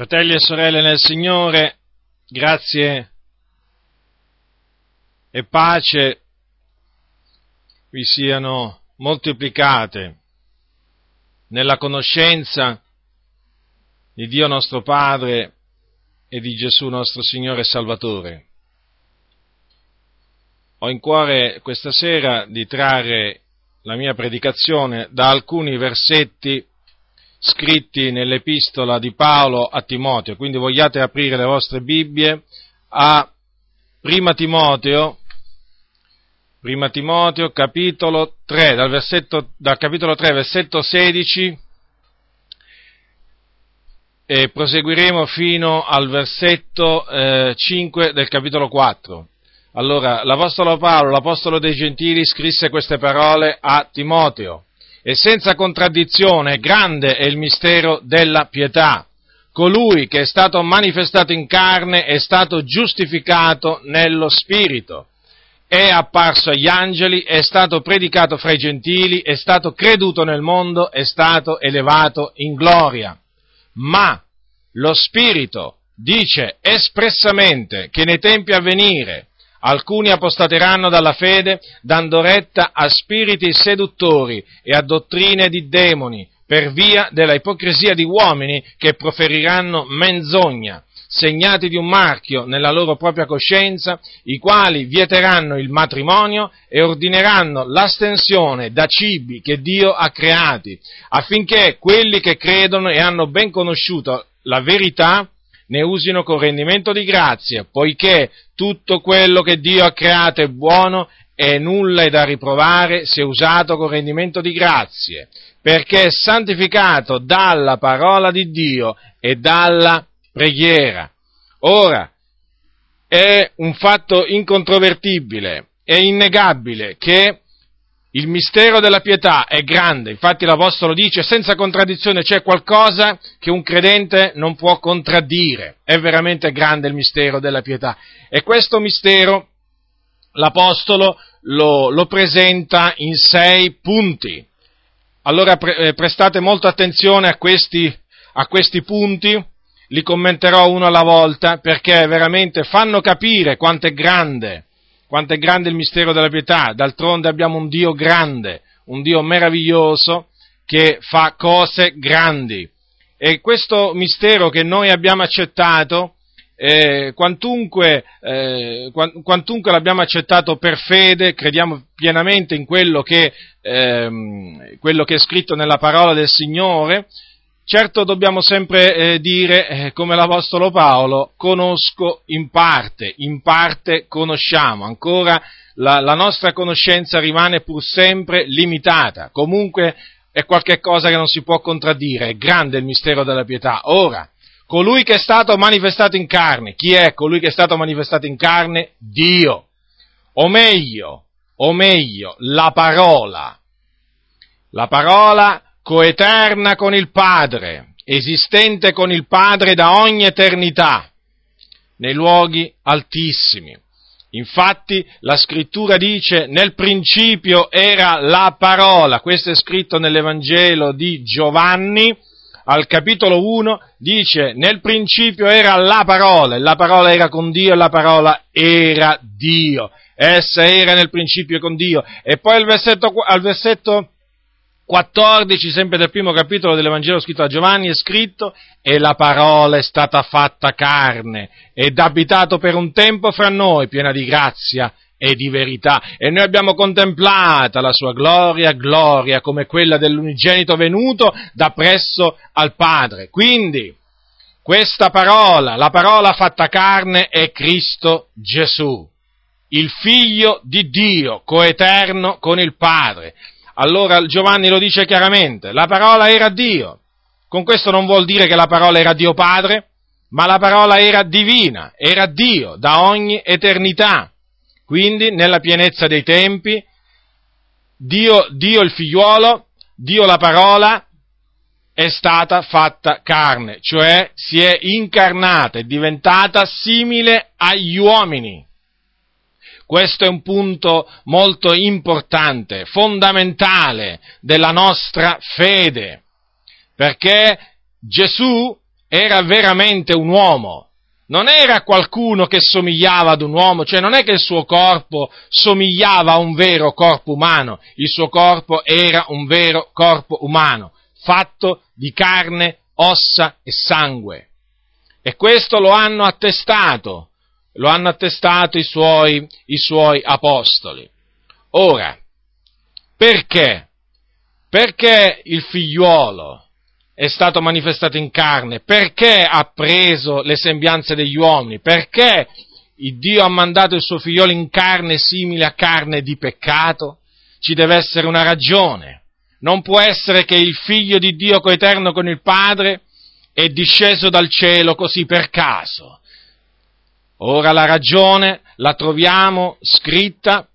Fratelli e sorelle nel Signore, grazie e pace vi siano moltiplicate nella conoscenza di Dio nostro Padre e di Gesù nostro Signore e Salvatore. Ho in cuore questa sera di trarre la mia predicazione da alcuni versetti scritti nell'epistola di Paolo a Timoteo, quindi vogliate aprire le vostre Bibbie a Prima Timoteo, Prima Timoteo capitolo 3, dal, versetto, dal capitolo 3, versetto 16, e proseguiremo fino al versetto eh, 5 del capitolo 4. Allora, l'Apostolo Paolo, l'Apostolo dei Gentili, scrisse queste parole a Timoteo e senza contraddizione grande è il mistero della pietà. Colui che è stato manifestato in carne è stato giustificato nello Spirito, è apparso agli angeli, è stato predicato fra i gentili, è stato creduto nel mondo, è stato elevato in gloria. Ma lo Spirito dice espressamente che nei tempi a venire Alcuni apostateranno dalla fede, dando retta a spiriti seduttori e a dottrine di demoni, per via della ipocrisia di uomini che proferiranno menzogna, segnati di un marchio nella loro propria coscienza, i quali vieteranno il matrimonio e ordineranno l'astensione da cibi che Dio ha creati, affinché quelli che credono e hanno ben conosciuto la verità ne usino con rendimento di grazia, poiché tutto quello che Dio ha creato è buono e nulla è da riprovare se usato con rendimento di grazie, perché è santificato dalla parola di Dio e dalla preghiera. Ora, è un fatto incontrovertibile, è innegabile che il mistero della pietà è grande, infatti l'Apostolo dice senza contraddizione c'è qualcosa che un credente non può contraddire, è veramente grande il mistero della pietà. E questo mistero l'Apostolo lo, lo presenta in sei punti. Allora pre, eh, prestate molta attenzione a questi, a questi punti, li commenterò uno alla volta perché veramente fanno capire quanto è grande quanto è grande il mistero della pietà, d'altronde abbiamo un Dio grande, un Dio meraviglioso che fa cose grandi. E questo mistero che noi abbiamo accettato, eh, quantunque, eh, quantunque, l'abbiamo accettato per fede, crediamo pienamente in quello che, ehm, quello che è scritto nella parola del Signore, Certo dobbiamo sempre eh, dire, eh, come l'Apostolo Paolo, conosco in parte, in parte conosciamo, ancora la, la, nostra conoscenza rimane pur sempre limitata, comunque è qualcosa che non si può contraddire, è grande il mistero della pietà. Ora, colui che è stato manifestato in carne, chi è colui che è stato manifestato in carne? Dio, o meglio, o meglio, la parola. La parola coeterna con il Padre, esistente con il Padre da ogni eternità, nei luoghi altissimi. Infatti la scrittura dice nel principio era la parola, questo è scritto nell'Evangelo di Giovanni, al capitolo 1 dice nel principio era la parola, la parola era con Dio e la parola era Dio, essa era nel principio con Dio. E poi al versetto, al versetto 14, sempre del primo capitolo dell'Evangelo scritto a Giovanni, è scritto, e la parola è stata fatta carne ed abitato per un tempo fra noi, piena di grazia e di verità. E noi abbiamo contemplata la sua gloria, gloria come quella dell'unigenito venuto da presso al Padre. Quindi, questa parola, la parola fatta carne, è Cristo Gesù, il Figlio di Dio, coeterno con il Padre allora Giovanni lo dice chiaramente, la parola era Dio. Con questo non vuol dire che la parola era Dio Padre, ma la parola era divina, era Dio da ogni eternità. Quindi, nella pienezza dei tempi, Dio, Dio il figliuolo, Dio la parola, è stata fatta carne, cioè si è incarnata, è diventata simile agli uomini. Questo è un punto molto importante, fondamentale della nostra fede, perché Gesù era veramente un uomo, non era qualcuno che somigliava ad un uomo, cioè non è che il suo corpo somigliava a un vero corpo umano, il suo corpo era un vero corpo umano, fatto di carne, ossa e sangue. E questo lo hanno attestato, lo hanno attestato i suoi, i suoi apostoli. Ora, perché? Perché il figliuolo è stato manifestato in carne? Perché ha preso le sembianze degli uomini? Perché il Dio ha mandato il suo figliolo in carne simile a carne di peccato? Ci deve essere una ragione. Non può essere che il figlio di Dio coeterno con il Padre è disceso dal cielo così per caso. Ora la ragione la troviamo scritta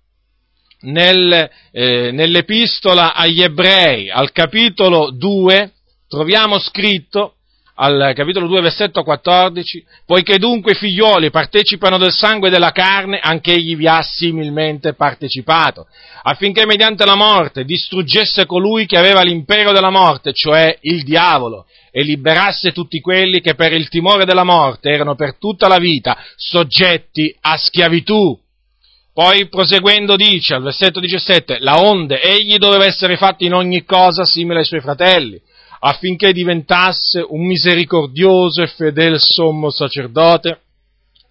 nel, eh, nell'epistola agli ebrei, al capitolo 2, troviamo scritto al capitolo 2, versetto 14, poiché dunque i figlioli partecipano del sangue e della carne, anche egli vi ha similmente partecipato, affinché mediante la morte distruggesse colui che aveva l'impero della morte, cioè il diavolo, e liberasse tutti quelli che per il timore della morte erano per tutta la vita soggetti a schiavitù. Poi proseguendo dice al versetto 17, la onde egli doveva essere fatto in ogni cosa simile ai suoi fratelli, affinché diventasse un misericordioso e fedele sommo sacerdote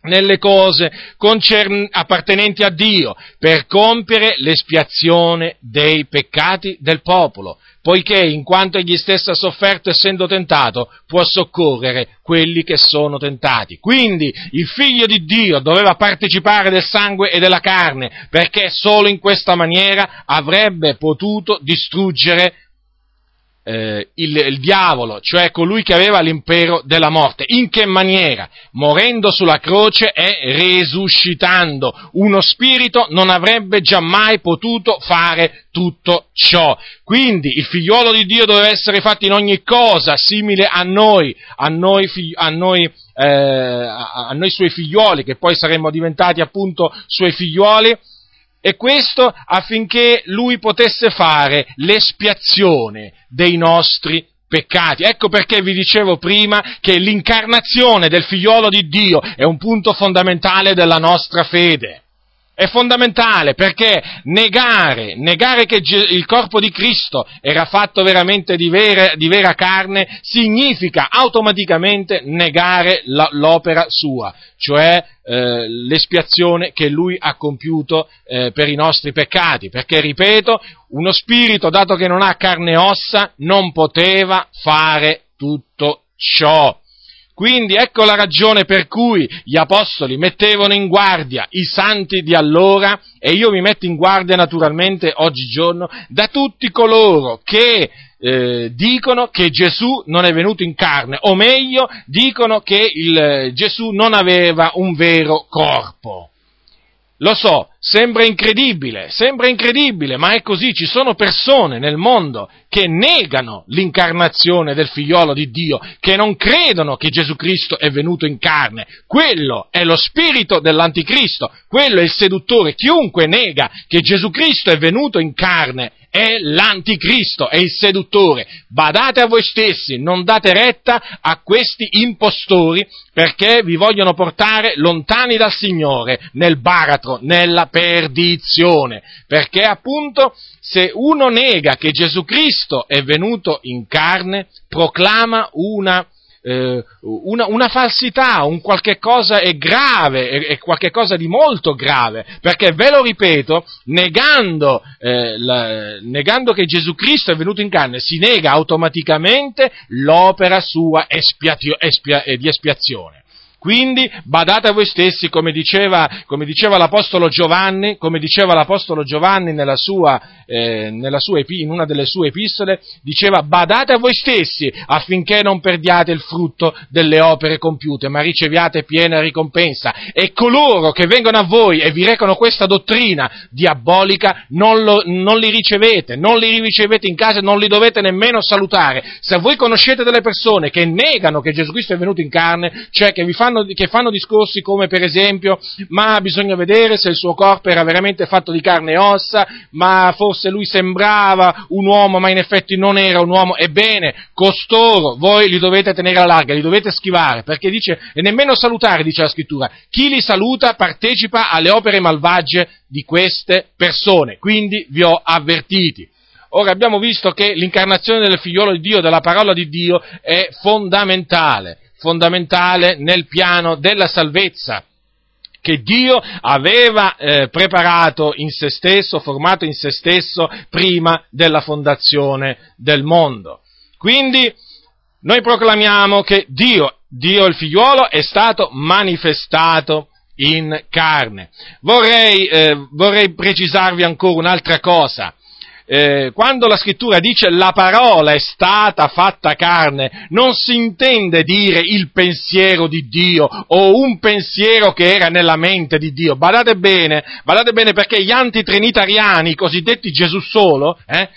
nelle cose concern- appartenenti a Dio, per compiere l'espiazione dei peccati del popolo, poiché in quanto egli stesso ha sofferto essendo tentato, può soccorrere quelli che sono tentati. Quindi il figlio di Dio doveva partecipare del sangue e della carne, perché solo in questa maniera avrebbe potuto distruggere eh, il, il, diavolo, cioè colui che aveva l'impero della morte. In che maniera? Morendo sulla croce e resuscitando. Uno spirito non avrebbe giammai potuto fare tutto ciò. Quindi il figliolo di Dio doveva essere fatto in ogni cosa simile a noi, a noi, a noi, eh, a noi suoi figlioli, che poi saremmo diventati appunto suoi figlioli e questo affinché lui potesse fare l'espiazione dei nostri peccati. Ecco perché vi dicevo prima che l'incarnazione del figliolo di Dio è un punto fondamentale della nostra fede. È fondamentale perché negare, negare che il corpo di Cristo era fatto veramente di vera, di vera carne significa automaticamente negare la, l'opera sua, cioè eh, l'espiazione che lui ha compiuto eh, per i nostri peccati. Perché, ripeto, uno spirito, dato che non ha carne e ossa, non poteva fare tutto ciò. Quindi ecco la ragione per cui gli apostoli mettevano in guardia i santi di allora e io mi metto in guardia naturalmente oggigiorno da tutti coloro che eh, dicono che Gesù non è venuto in carne, o meglio, dicono che il, Gesù non aveva un vero corpo. Lo so, sembra incredibile, sembra incredibile, ma è così, ci sono persone nel mondo che negano l'incarnazione del figliolo di Dio, che non credono che Gesù Cristo è venuto in carne. Quello è lo spirito dell'anticristo, quello è il seduttore. Chiunque nega che Gesù Cristo è venuto in carne è l'anticristo, è il seduttore. Badate a voi stessi, non date retta a questi impostori perché vi vogliono portare lontani dal Signore, nel baratro, nella perdizione. Perché appunto se uno nega che Gesù Cristo è venuto in carne, proclama una eh, una, una, falsità, un qualche cosa è grave, è, è qualche cosa di molto grave, perché ve lo ripeto, negando, eh, la, negando che Gesù Cristo è venuto in carne, si nega automaticamente l'opera sua espiatio, espia, eh, di espiazione. Quindi badate a voi stessi, come diceva, come diceva l'Apostolo Giovanni, come diceva l'Apostolo Giovanni nella sua, eh, nella sua, in una delle sue epistole, diceva badate a voi stessi affinché non perdiate il frutto delle opere compiute, ma riceviate piena ricompensa. E coloro che vengono a voi e vi recano questa dottrina diabolica, non, lo, non li ricevete, non li ricevete in casa e non li dovete nemmeno salutare. Se voi conoscete delle persone che negano che Gesù Cristo è venuto in carne, cioè che vi fanno fanno, che fanno discorsi come per esempio, ma bisogna vedere se il suo corpo era veramente fatto di carne e ossa, ma forse lui sembrava un uomo, ma in effetti non era un uomo. Ebbene, costoro voi li dovete tenere a larga, li dovete schivare, perché dice, e nemmeno salutare, dice la scrittura, chi li saluta partecipa alle opere malvagie di queste persone, quindi vi ho avvertiti. Ora abbiamo visto che l'incarnazione del figliolo di Dio, della parola di Dio, è fondamentale, fondamentale nel piano della salvezza che Dio aveva eh, preparato in se stesso, formato in se stesso prima della fondazione del mondo. Quindi noi proclamiamo che Dio, Dio il figliuolo, è stato manifestato in carne. Vorrei, eh, vorrei precisarvi ancora un'altra cosa eh, quando la scrittura dice la parola è stata fatta carne, non si intende dire il pensiero di Dio o un pensiero che era nella mente di Dio. Badate bene, badate bene perché gli antitrinitariani, i cosiddetti Gesù solo, eh,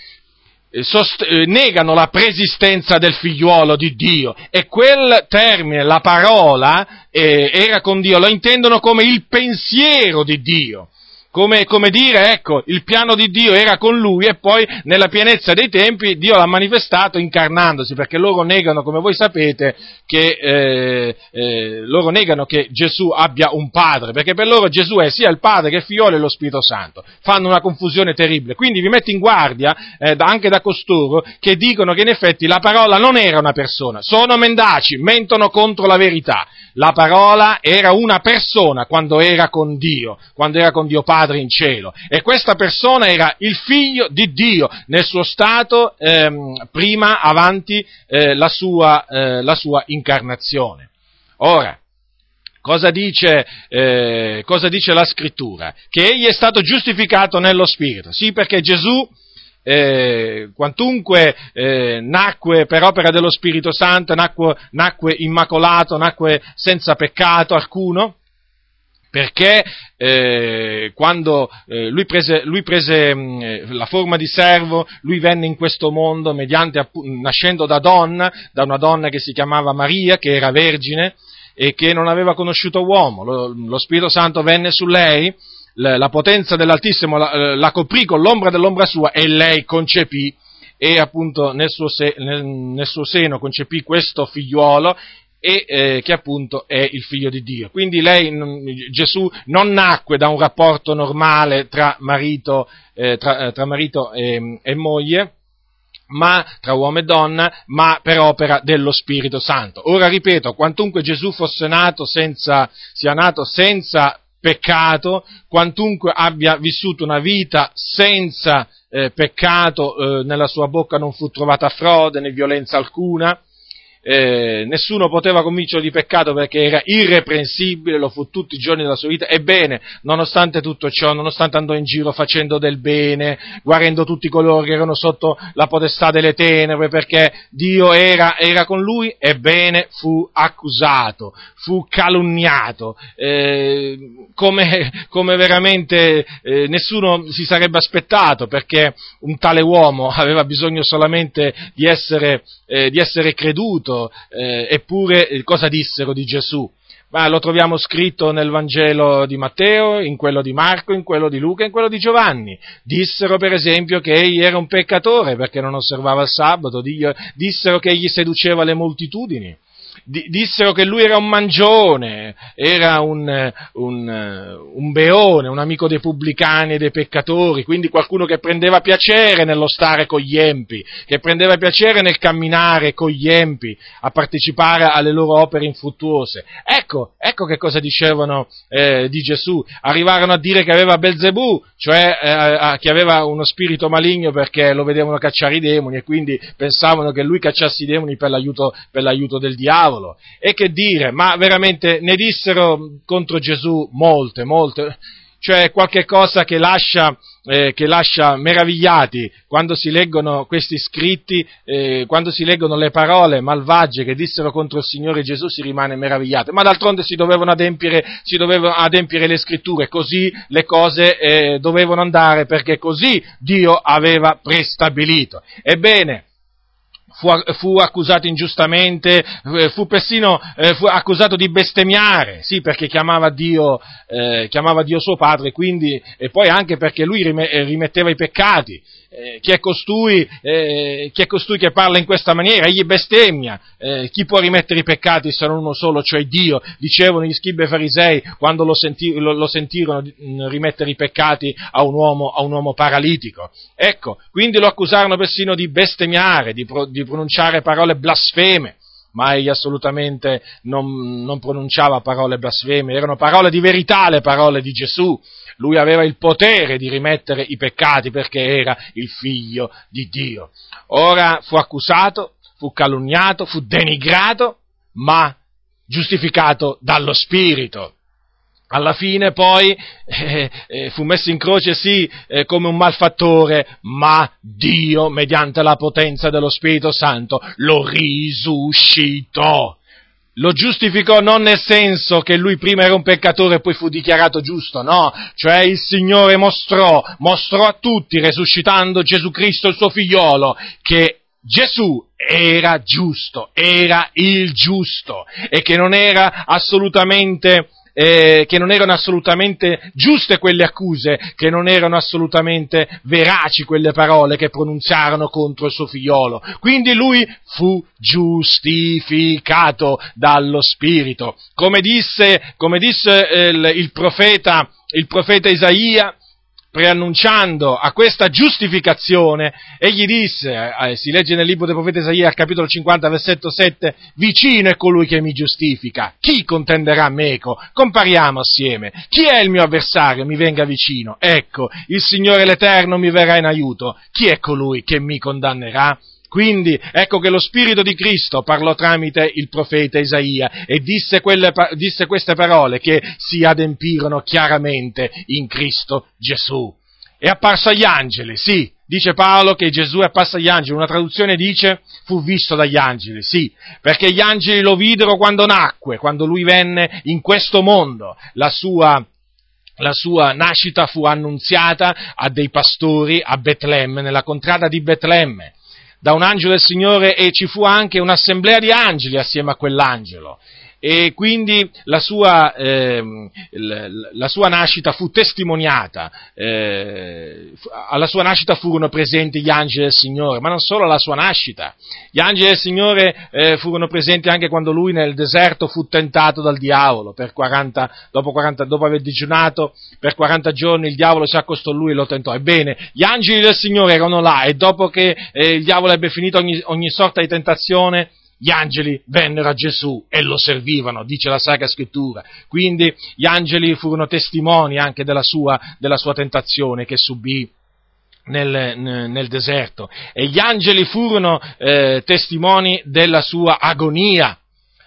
Sost- eh, negano la preesistenza del figliuolo di Dio e quel termine, la parola, eh, era con Dio, lo intendono come il pensiero di Dio come, come, dire, ecco, il piano di Dio era con lui e poi nella pienezza dei tempi Dio l'ha manifestato incarnandosi, perché loro negano, come voi sapete, che, eh, eh, loro negano che Gesù abbia un padre, perché per loro Gesù è sia il padre che il figlio e lo Spirito Santo. Fanno una confusione terribile. Quindi vi metto in guardia, eh, anche da costoro, che dicono che in effetti la parola non era una persona, sono mendaci, mentono contro la verità. La parola era una persona quando era con Dio, quando era con Dio Padre Padre in cielo. E questa persona era il figlio di Dio nel suo stato ehm, prima, avanti eh, la, sua, eh, la, sua, incarnazione. Ora, cosa dice, eh, cosa dice la scrittura? Che egli è stato giustificato nello Spirito. Sì, perché Gesù eh, quantunque eh, nacque per opera dello Spirito Santo, nacque, nacque, immacolato, nacque senza peccato alcuno, perché eh, quando eh, lui prese, lui prese mh, mm, la forma di servo, lui venne in questo mondo mediante, nascendo da donna, da una donna che si chiamava Maria, che era vergine e che non aveva conosciuto uomo. Lo, lo Spirito Santo venne su lei, la, la potenza dell'Altissimo la, eh, la, coprì con l'ombra dell'ombra sua e lei concepì e appunto nel suo, se, nel, nel suo seno concepì questo figliuolo e eh, che appunto è il figlio di Dio. Quindi lei, Gesù, non nacque da un rapporto normale tra marito, eh, tra, eh, tra marito e, e, moglie, ma tra uomo e donna, ma per opera dello Spirito Santo. Ora ripeto, quantunque Gesù fosse nato senza, sia nato senza peccato, quantunque abbia vissuto una vita senza eh, peccato, eh, nella sua bocca non fu trovata frode né violenza alcuna, eh, nessuno poteva convincerlo di peccato perché era irreprensibile, lo fu tutti i giorni della sua vita. Ebbene, nonostante tutto ciò, nonostante andò in giro facendo del bene, guarendo tutti coloro che erano sotto la potestà delle tenebre, perché Dio era, era con lui, ebbene fu accusato, fu calunniato, eh, come, come, veramente eh, nessuno si sarebbe aspettato, perché un tale uomo aveva bisogno solamente di essere, eh, di essere creduto, eh, eppure cosa dissero di Gesù? Ma lo troviamo scritto nel Vangelo di Matteo, in quello di Marco, in quello di Luca, in quello di Giovanni. Dissero per esempio che egli era un peccatore perché non osservava il sabato, dissero che egli seduceva le moltitudini dissero che lui era un mangione, era un, un, un, beone, un amico dei pubblicani e dei peccatori, quindi qualcuno che prendeva piacere nello stare con gli empi, che prendeva piacere nel camminare con gli empi, a partecipare alle loro opere infruttuose. Ecco, ecco che cosa dicevano eh, di Gesù. Arrivarono a dire che aveva Belzebù, cioè eh, che aveva uno spirito maligno perché lo vedevano cacciare i demoni e quindi pensavano che lui cacciasse i demoni per l'aiuto, per l'aiuto del diavolo diavolo. E che dire, ma veramente ne dissero contro Gesù molte, molte, cioè qualche cosa che lascia, eh, che lascia meravigliati quando si leggono questi scritti, eh, quando si leggono le parole malvagie che dissero contro il Signore Gesù si rimane meravigliati, ma d'altronde si dovevano adempiere, si dovevano adempiere le scritture, così le cose eh, dovevano andare perché così Dio aveva prestabilito. Ebbene, fu, fu accusato ingiustamente, eh, fu persino eh, fu accusato di bestemmiare, sì, perché chiamava Dio, eh, chiamava Dio suo padre, quindi, e poi anche perché lui rimetteva i peccati eh, chi, è costui, eh, chi, è costui, che parla in questa maniera? Egli bestemmia. Eh, chi può rimettere i peccati se non uno solo, cioè Dio? Dicevano gli scribi e farisei quando lo, senti, lo, lo sentirono mm, rimettere i peccati a un, uomo, a un, uomo, paralitico. Ecco, quindi lo accusarono persino di bestemmiare, di, pro, di pronunciare parole blasfeme ma egli assolutamente non, non, pronunciava parole blasfeme, erano parole di verità le parole di Gesù lui aveva il potere di rimettere i peccati perché era il figlio di Dio. Ora fu accusato, fu calunniato, fu denigrato, ma giustificato dallo Spirito. Alla fine poi eh, eh, fu messo in croce sì eh, come un malfattore, ma Dio, mediante la potenza dello Spirito Santo, lo risuscitò. Lo giustificò non nel senso che lui prima era un peccatore e poi fu dichiarato giusto, no, cioè il Signore mostrò, mostrò a tutti, resuscitando Gesù Cristo il suo figliolo, che Gesù era giusto, era il giusto e che non era assolutamente eh, che non erano assolutamente giuste quelle accuse, che non erano assolutamente veraci quelle parole che pronunziarono contro il suo figliolo. Quindi lui fu giustificato dallo Spirito. Come disse, come disse eh, il, il, profeta, il profeta Isaia, preannunciando a questa giustificazione, egli disse, eh, si legge nel libro del profeta Isaia, capitolo 50, versetto 7, vicino è colui che mi giustifica, chi contenderà meco? Compariamo assieme, chi è il mio avversario? Mi venga vicino, ecco, il Signore l'Eterno mi verrà in aiuto, chi è colui che mi condannerà? Quindi ecco che lo Spirito di Cristo parlò tramite il profeta Isaia e disse, quelle, disse queste parole che si adempirono chiaramente in Cristo Gesù. È apparso agli angeli, sì, dice Paolo che Gesù è apparso agli angeli, una traduzione dice fu visto dagli angeli, sì, perché gli angeli lo videro quando nacque, quando lui venne in questo mondo, la sua la sua nascita fu annunziata a dei pastori a Betlemme, nella contrada di Betlemme da un angelo del Signore e ci fu anche un'assemblea di angeli assieme a quell'angelo e quindi la sua, eh, la sua nascita fu testimoniata, eh, alla sua nascita furono presenti gli angeli del Signore, ma non solo alla sua nascita, gli angeli del Signore eh, furono presenti anche quando lui nel deserto fu tentato dal diavolo, 40, dopo, 40, dopo, aver digiunato per 40 giorni il diavolo si accostò a lui e lo tentò. Ebbene, gli angeli del Signore erano là e dopo che eh, il diavolo ebbe finito ogni, ogni sorta di tentazione, gli angeli vennero a Gesù e lo servivano, dice la Sacra Scrittura. Quindi gli angeli furono testimoni anche della sua, della sua tentazione che subì nel, nel, deserto e gli angeli furono eh, testimoni della sua agonia,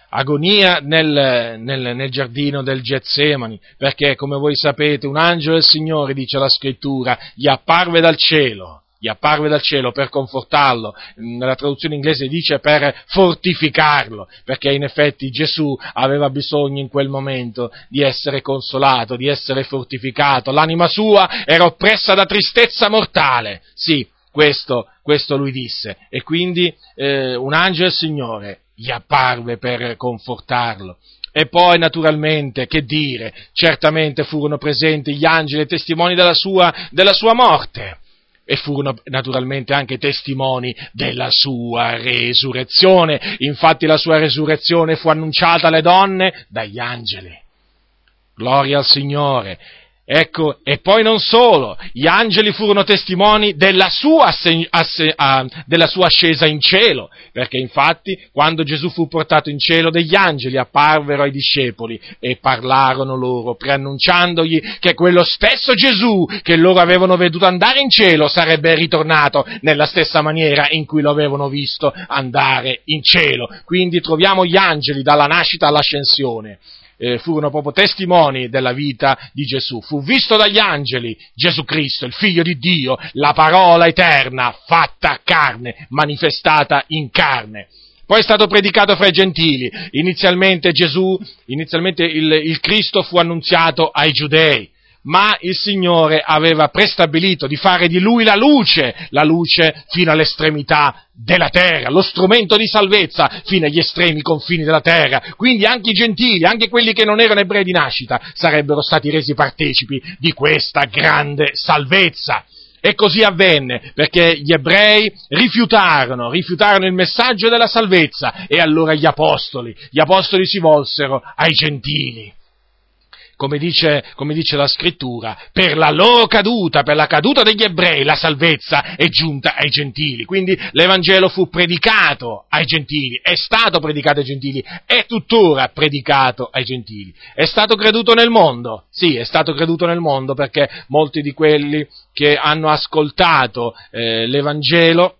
agonia nel, nel, nel, giardino del Getsemani, perché come voi sapete un angelo del Signore, dice la scrittura, gli apparve dal cielo gli apparve dal cielo per confortarlo, nella traduzione inglese dice per fortificarlo, perché in effetti Gesù aveva bisogno in quel momento di essere consolato, di essere fortificato, l'anima sua era oppressa da tristezza mortale, sì, questo, questo lui disse, e quindi eh, un angelo del Signore gli apparve per confortarlo. E poi, naturalmente, che dire, certamente furono presenti gli angeli e testimoni della sua, della sua morte e furono naturalmente anche testimoni della sua resurrezione. Infatti la sua resurrezione fu annunciata alle donne dagli angeli. Gloria al Signore. Ecco, e poi non solo, gli angeli furono testimoni della sua, asse, asse, uh, della sua, ascesa in cielo, perché infatti quando Gesù fu portato in cielo degli angeli apparvero ai discepoli e parlarono loro, preannunciandogli che quello stesso Gesù che loro avevano veduto andare in cielo sarebbe ritornato nella stessa maniera in cui lo avevano visto andare in cielo. Quindi troviamo gli angeli dalla nascita all'ascensione eh, furono proprio testimoni della vita di Gesù. Fu visto dagli angeli Gesù Cristo, il figlio di Dio, la parola eterna fatta carne, manifestata in carne. Poi è stato predicato fra i gentili. Inizialmente Gesù, inizialmente il, il Cristo fu annunziato ai giudei. Ma il Signore aveva prestabilito di fare di lui la luce, la luce fino all'estremità della terra, lo strumento di salvezza fino agli estremi confini della terra. Quindi anche i gentili, anche quelli che non erano ebrei di nascita, sarebbero stati resi partecipi di questa grande salvezza. E così avvenne, perché gli ebrei rifiutarono, rifiutarono il messaggio della salvezza e allora gli apostoli, gli apostoli si volsero ai gentili come dice, come dice, la scrittura, per la loro caduta, per la caduta degli ebrei, la salvezza è giunta ai gentili. Quindi l'Evangelo fu predicato ai gentili, è stato predicato ai gentili, è tuttora predicato ai gentili. È stato creduto nel mondo? Sì, è stato creduto nel mondo perché molti di quelli che hanno ascoltato eh, l'Evangelo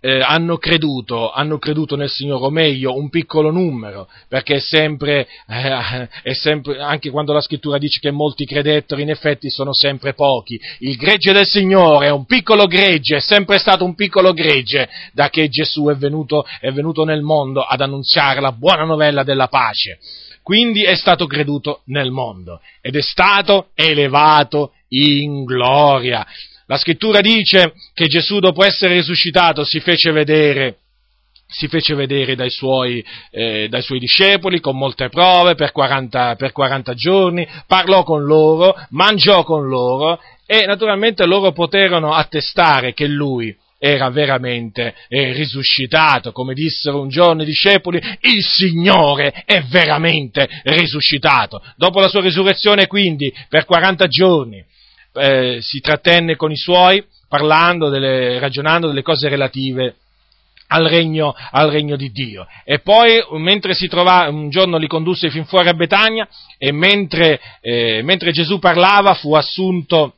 eh, hanno, creduto, hanno creduto nel Signore, o meglio, un piccolo numero, perché è sempre, eh, è sempre, anche quando la scrittura dice che molti credettero, in effetti sono sempre pochi. Il gregge del Signore è un piccolo gregge, è sempre stato un piccolo gregge, da che Gesù è venuto, è venuto nel mondo ad annunziare la buona novella della pace. Quindi è stato creduto nel mondo ed è stato elevato in gloria. La scrittura dice che Gesù dopo essere risuscitato si fece vedere si fece vedere dai suoi, eh, dai suoi, discepoli con molte prove per 40, per 40, giorni, parlò con loro, mangiò con loro e naturalmente loro poterono attestare che lui era veramente eh, risuscitato, come dissero un giorno i discepoli, il Signore è veramente risuscitato. Dopo la sua risurrezione quindi per 40 giorni eh, si trattenne con i suoi parlando, delle, ragionando delle cose relative al regno, al regno, di Dio. E poi, mentre si trovava, un giorno li condusse fin fuori a Betania e mentre, eh, mentre Gesù parlava fu assunto,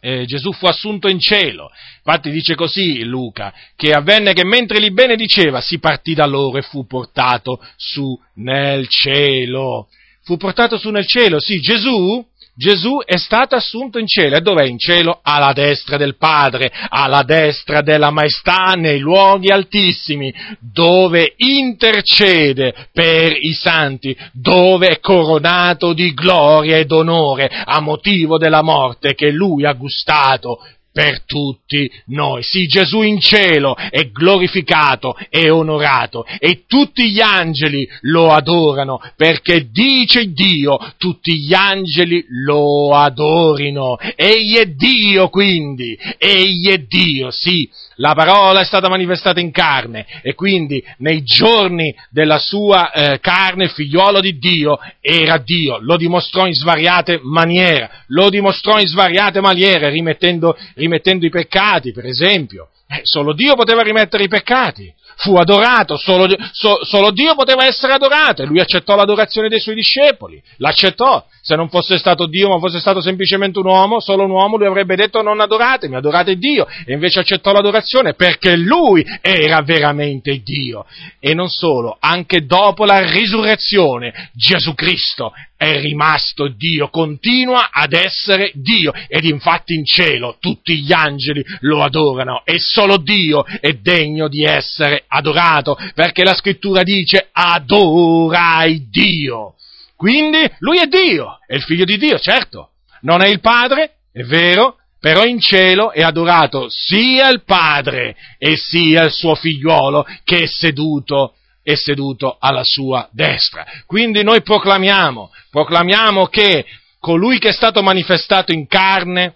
eh, Gesù fu assunto in cielo. Infatti dice così Luca, che avvenne che mentre li benediceva si partì da loro e fu portato su nel cielo. Fu portato su nel cielo, sì, Gesù Gesù è stato assunto in cielo. E dov'è in cielo? Alla destra del Padre, alla destra della maestà nei luoghi altissimi, dove intercede per i santi, dove è coronato di gloria ed onore a motivo della morte che lui ha gustato per tutti noi. Sì, Gesù in cielo è glorificato e onorato e tutti gli angeli lo adorano perché dice Dio, tutti gli angeli lo adorino. Egli è Dio quindi, egli è Dio, sì, la parola è stata manifestata in carne e quindi nei giorni della sua eh, carne figliuolo di Dio era Dio, lo dimostrò in svariate maniere, lo dimostrò in svariate maniere rimettendo, rimettendo i peccati per esempio, eh, solo Dio poteva rimettere i peccati, fu adorato, solo, so, solo, Dio poteva essere adorato e lui accettò l'adorazione dei suoi discepoli, l'accettò. Se non fosse stato Dio, ma fosse stato semplicemente un uomo, solo un uomo, lui avrebbe detto non adoratemi, adorate Dio, e invece accettò l'adorazione perché lui era veramente Dio. E non solo, anche dopo la risurrezione Gesù Cristo è rimasto Dio, continua ad essere Dio ed infatti in cielo tutti gli angeli lo adorano e solo Dio è degno di essere adorato perché la scrittura dice adorai Dio. Quindi lui è Dio, è il figlio di Dio, certo, non è il padre, è vero, però in cielo è adorato sia il padre e sia il suo figliuolo che è seduto è seduto alla sua destra. Quindi noi proclamiamo, proclamiamo che colui che è stato manifestato in carne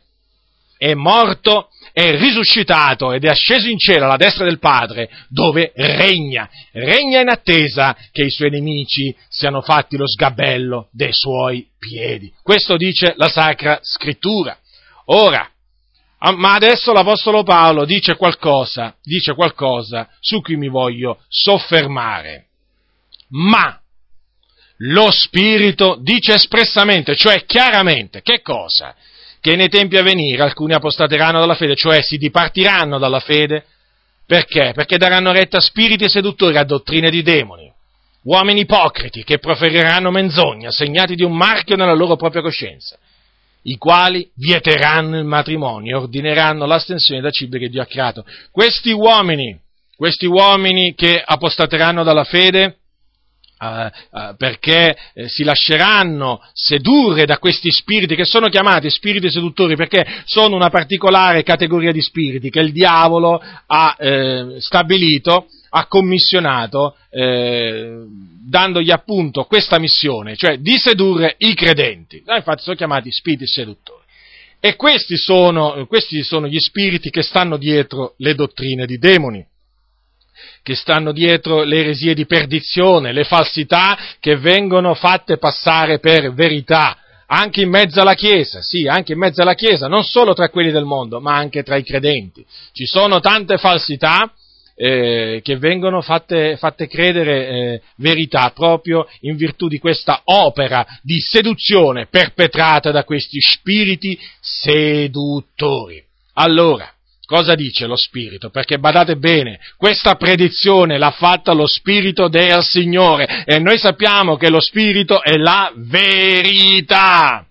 è morto, è risuscitato ed è asceso in cielo alla destra del Padre, dove regna, regna in attesa che i suoi nemici siano fatti lo sgabello dei suoi piedi. Questo dice la Sacra Scrittura. Ora, Ah, ma adesso l'Apostolo Paolo dice qualcosa, dice qualcosa su cui mi voglio soffermare. Ma lo Spirito dice espressamente, cioè chiaramente, che cosa? Che nei tempi a venire alcuni apostateranno dalla fede, cioè si dipartiranno dalla fede. Perché? Perché daranno retta a spiriti seduttori, a dottrine di demoni, uomini ipocriti che proferiranno menzogna, segnati di un marchio nella loro propria coscienza i quali vieteranno il matrimonio ordineranno l'astensione da cibi che Dio ha creato. Questi uomini, questi uomini che apostateranno dalla fede, perché uh, si lasceranno sedurre da questi spiriti che sono chiamati spiriti seduttori perché sono una particolare categoria di spiriti che il diavolo ha eh, stabilito, ha commissionato, eh, dandogli appunto questa missione, cioè di sedurre i credenti. infatti sono chiamati spiriti seduttori. E questi sono, questi sono gli spiriti che stanno dietro le dottrine di demoni che stanno dietro le eresie di perdizione, le falsità che vengono fatte passare per verità, anche in mezzo alla Chiesa, sì, anche in mezzo alla Chiesa, non solo tra quelli del mondo, ma anche tra i credenti. Ci sono tante falsità eh, che vengono fatte, fatte credere eh, verità proprio in virtù di questa opera di seduzione perpetrata da questi spiriti seduttori. Allora, Cosa dice lo Spirito? Perché badate bene, questa predizione l'ha fatta lo Spirito del Signore e noi sappiamo che lo Spirito è la verità.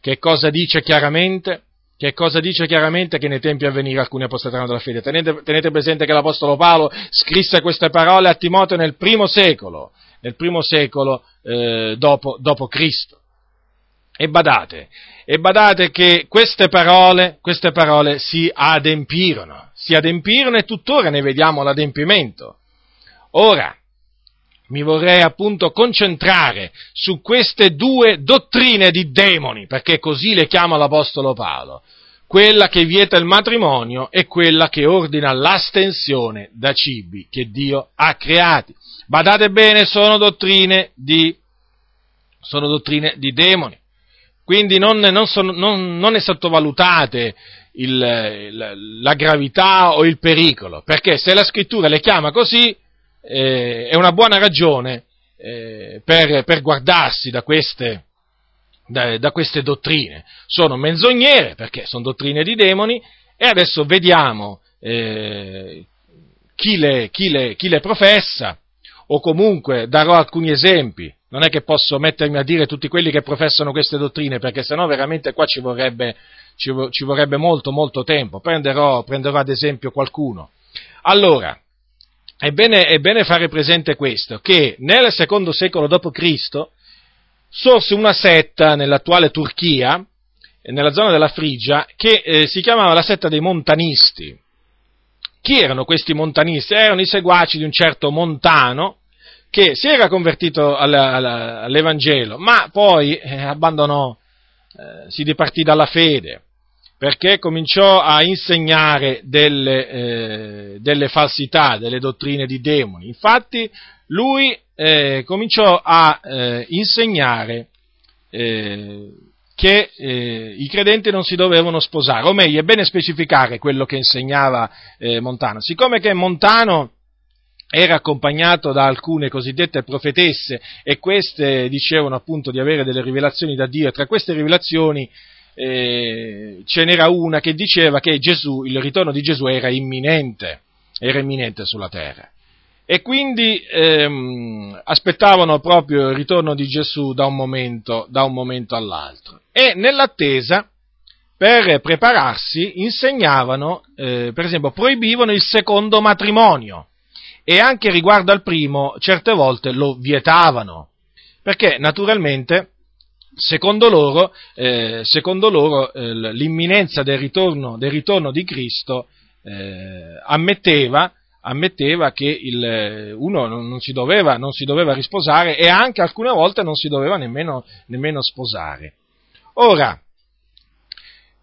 Che cosa dice chiaramente? Che cosa dice chiaramente che nei tempi a venire alcuni apostateranno dalla fede? Tenete, tenete presente che l'Apostolo Paolo scrisse queste parole a Timoteo nel primo secolo, nel primo secolo eh, dopo, dopo Cristo. E badate, e badate che queste parole, queste parole si adempirono, si adempirono e tuttora ne vediamo l'adempimento. Ora, mi vorrei appunto concentrare su queste due dottrine di demoni, perché così le chiama l'Apostolo Paolo, quella che vieta il matrimonio e quella che ordina l'astensione da cibi che Dio ha creati. Badate bene, sono dottrine di, sono dottrine di demoni. Quindi non, non, sono, non, non ne sottovalutate il, la, la, gravità o il pericolo, perché se la scrittura le chiama così eh, è una buona ragione eh, per, per, guardarsi da queste, da, da queste dottrine. Sono menzognere, perché sono dottrine di demoni, e adesso vediamo eh, chi, le, chi, le, chi le professa, o comunque darò alcuni esempi non è che posso mettermi a dire tutti quelli che professano queste dottrine, perché sennò veramente qua ci vorrebbe, ci, ci vorrebbe molto, molto tempo. Prenderò, prenderò, ad esempio qualcuno. Allora, è bene, è bene fare presente questo, che nel secondo secolo d.C. sorse una setta nell'attuale Turchia, nella zona della Frigia, che eh, si chiamava la setta dei montanisti. Chi erano questi montanisti? Erano i seguaci di un certo Montano, che si era convertito all'Evangelo, ma poi eh, abbandonò, eh, si dipartì dalla fede, perché cominciò a insegnare delle, eh, delle falsità, delle dottrine di demoni. Infatti lui eh, cominciò a eh, insegnare eh, che i credenti non si dovevano sposare, o meglio, è bene specificare quello che insegnava Montano. Siccome che Montano era accompagnato da alcune cosiddette profetesse e queste dicevano appunto di avere delle rivelazioni da Dio e tra queste rivelazioni eh, ce n'era una che diceva che Gesù, il ritorno di Gesù era imminente, era imminente sulla terra. E quindi ehm, aspettavano proprio il ritorno di Gesù da un momento, da un momento all'altro. E nell'attesa, per prepararsi, insegnavano, eh, per esempio, proibivano il secondo matrimonio e anche riguardo al primo certe volte lo vietavano, perché naturalmente secondo loro, eh, secondo loro eh, l'imminenza del ritorno, del ritorno, di Cristo eh, ammetteva, ammetteva, che il, uno non si, doveva, non si, doveva, risposare e anche alcune volte non si doveva nemmeno, nemmeno sposare. Ora,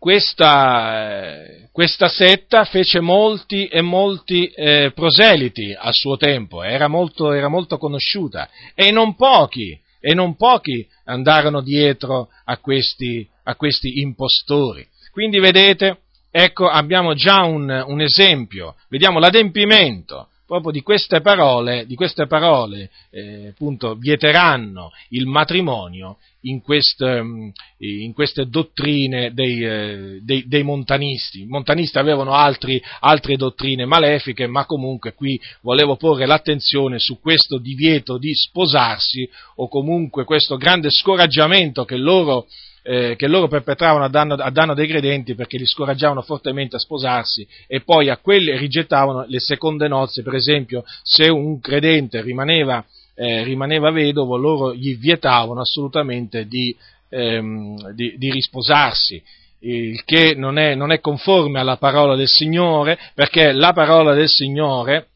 questa, questa, setta fece molti e molti eh, proseliti a suo tempo, era molto, era molto conosciuta e non pochi, e non pochi andarono dietro a questi, a questi impostori. Quindi vedete, ecco, abbiamo già un, un esempio, vediamo l'adempimento proprio di queste parole, di queste parole eh, appunto, vieteranno il matrimonio in queste, mm, in queste dottrine dei, eh, dei, dei, montanisti. I montanisti avevano altri, altre dottrine malefiche, ma comunque qui volevo porre l'attenzione su questo divieto di sposarsi o comunque questo grande scoraggiamento che loro eh, che loro perpetravano a danno, a danno, dei credenti perché li scoraggiavano fortemente a sposarsi e poi a quelli rigettavano le seconde nozze, per esempio se un credente rimaneva eh, rimaneva vedovo, loro gli vietavano assolutamente di, ehm, di, di risposarsi il che non è, non è, conforme alla parola del Signore, perché la parola del Signore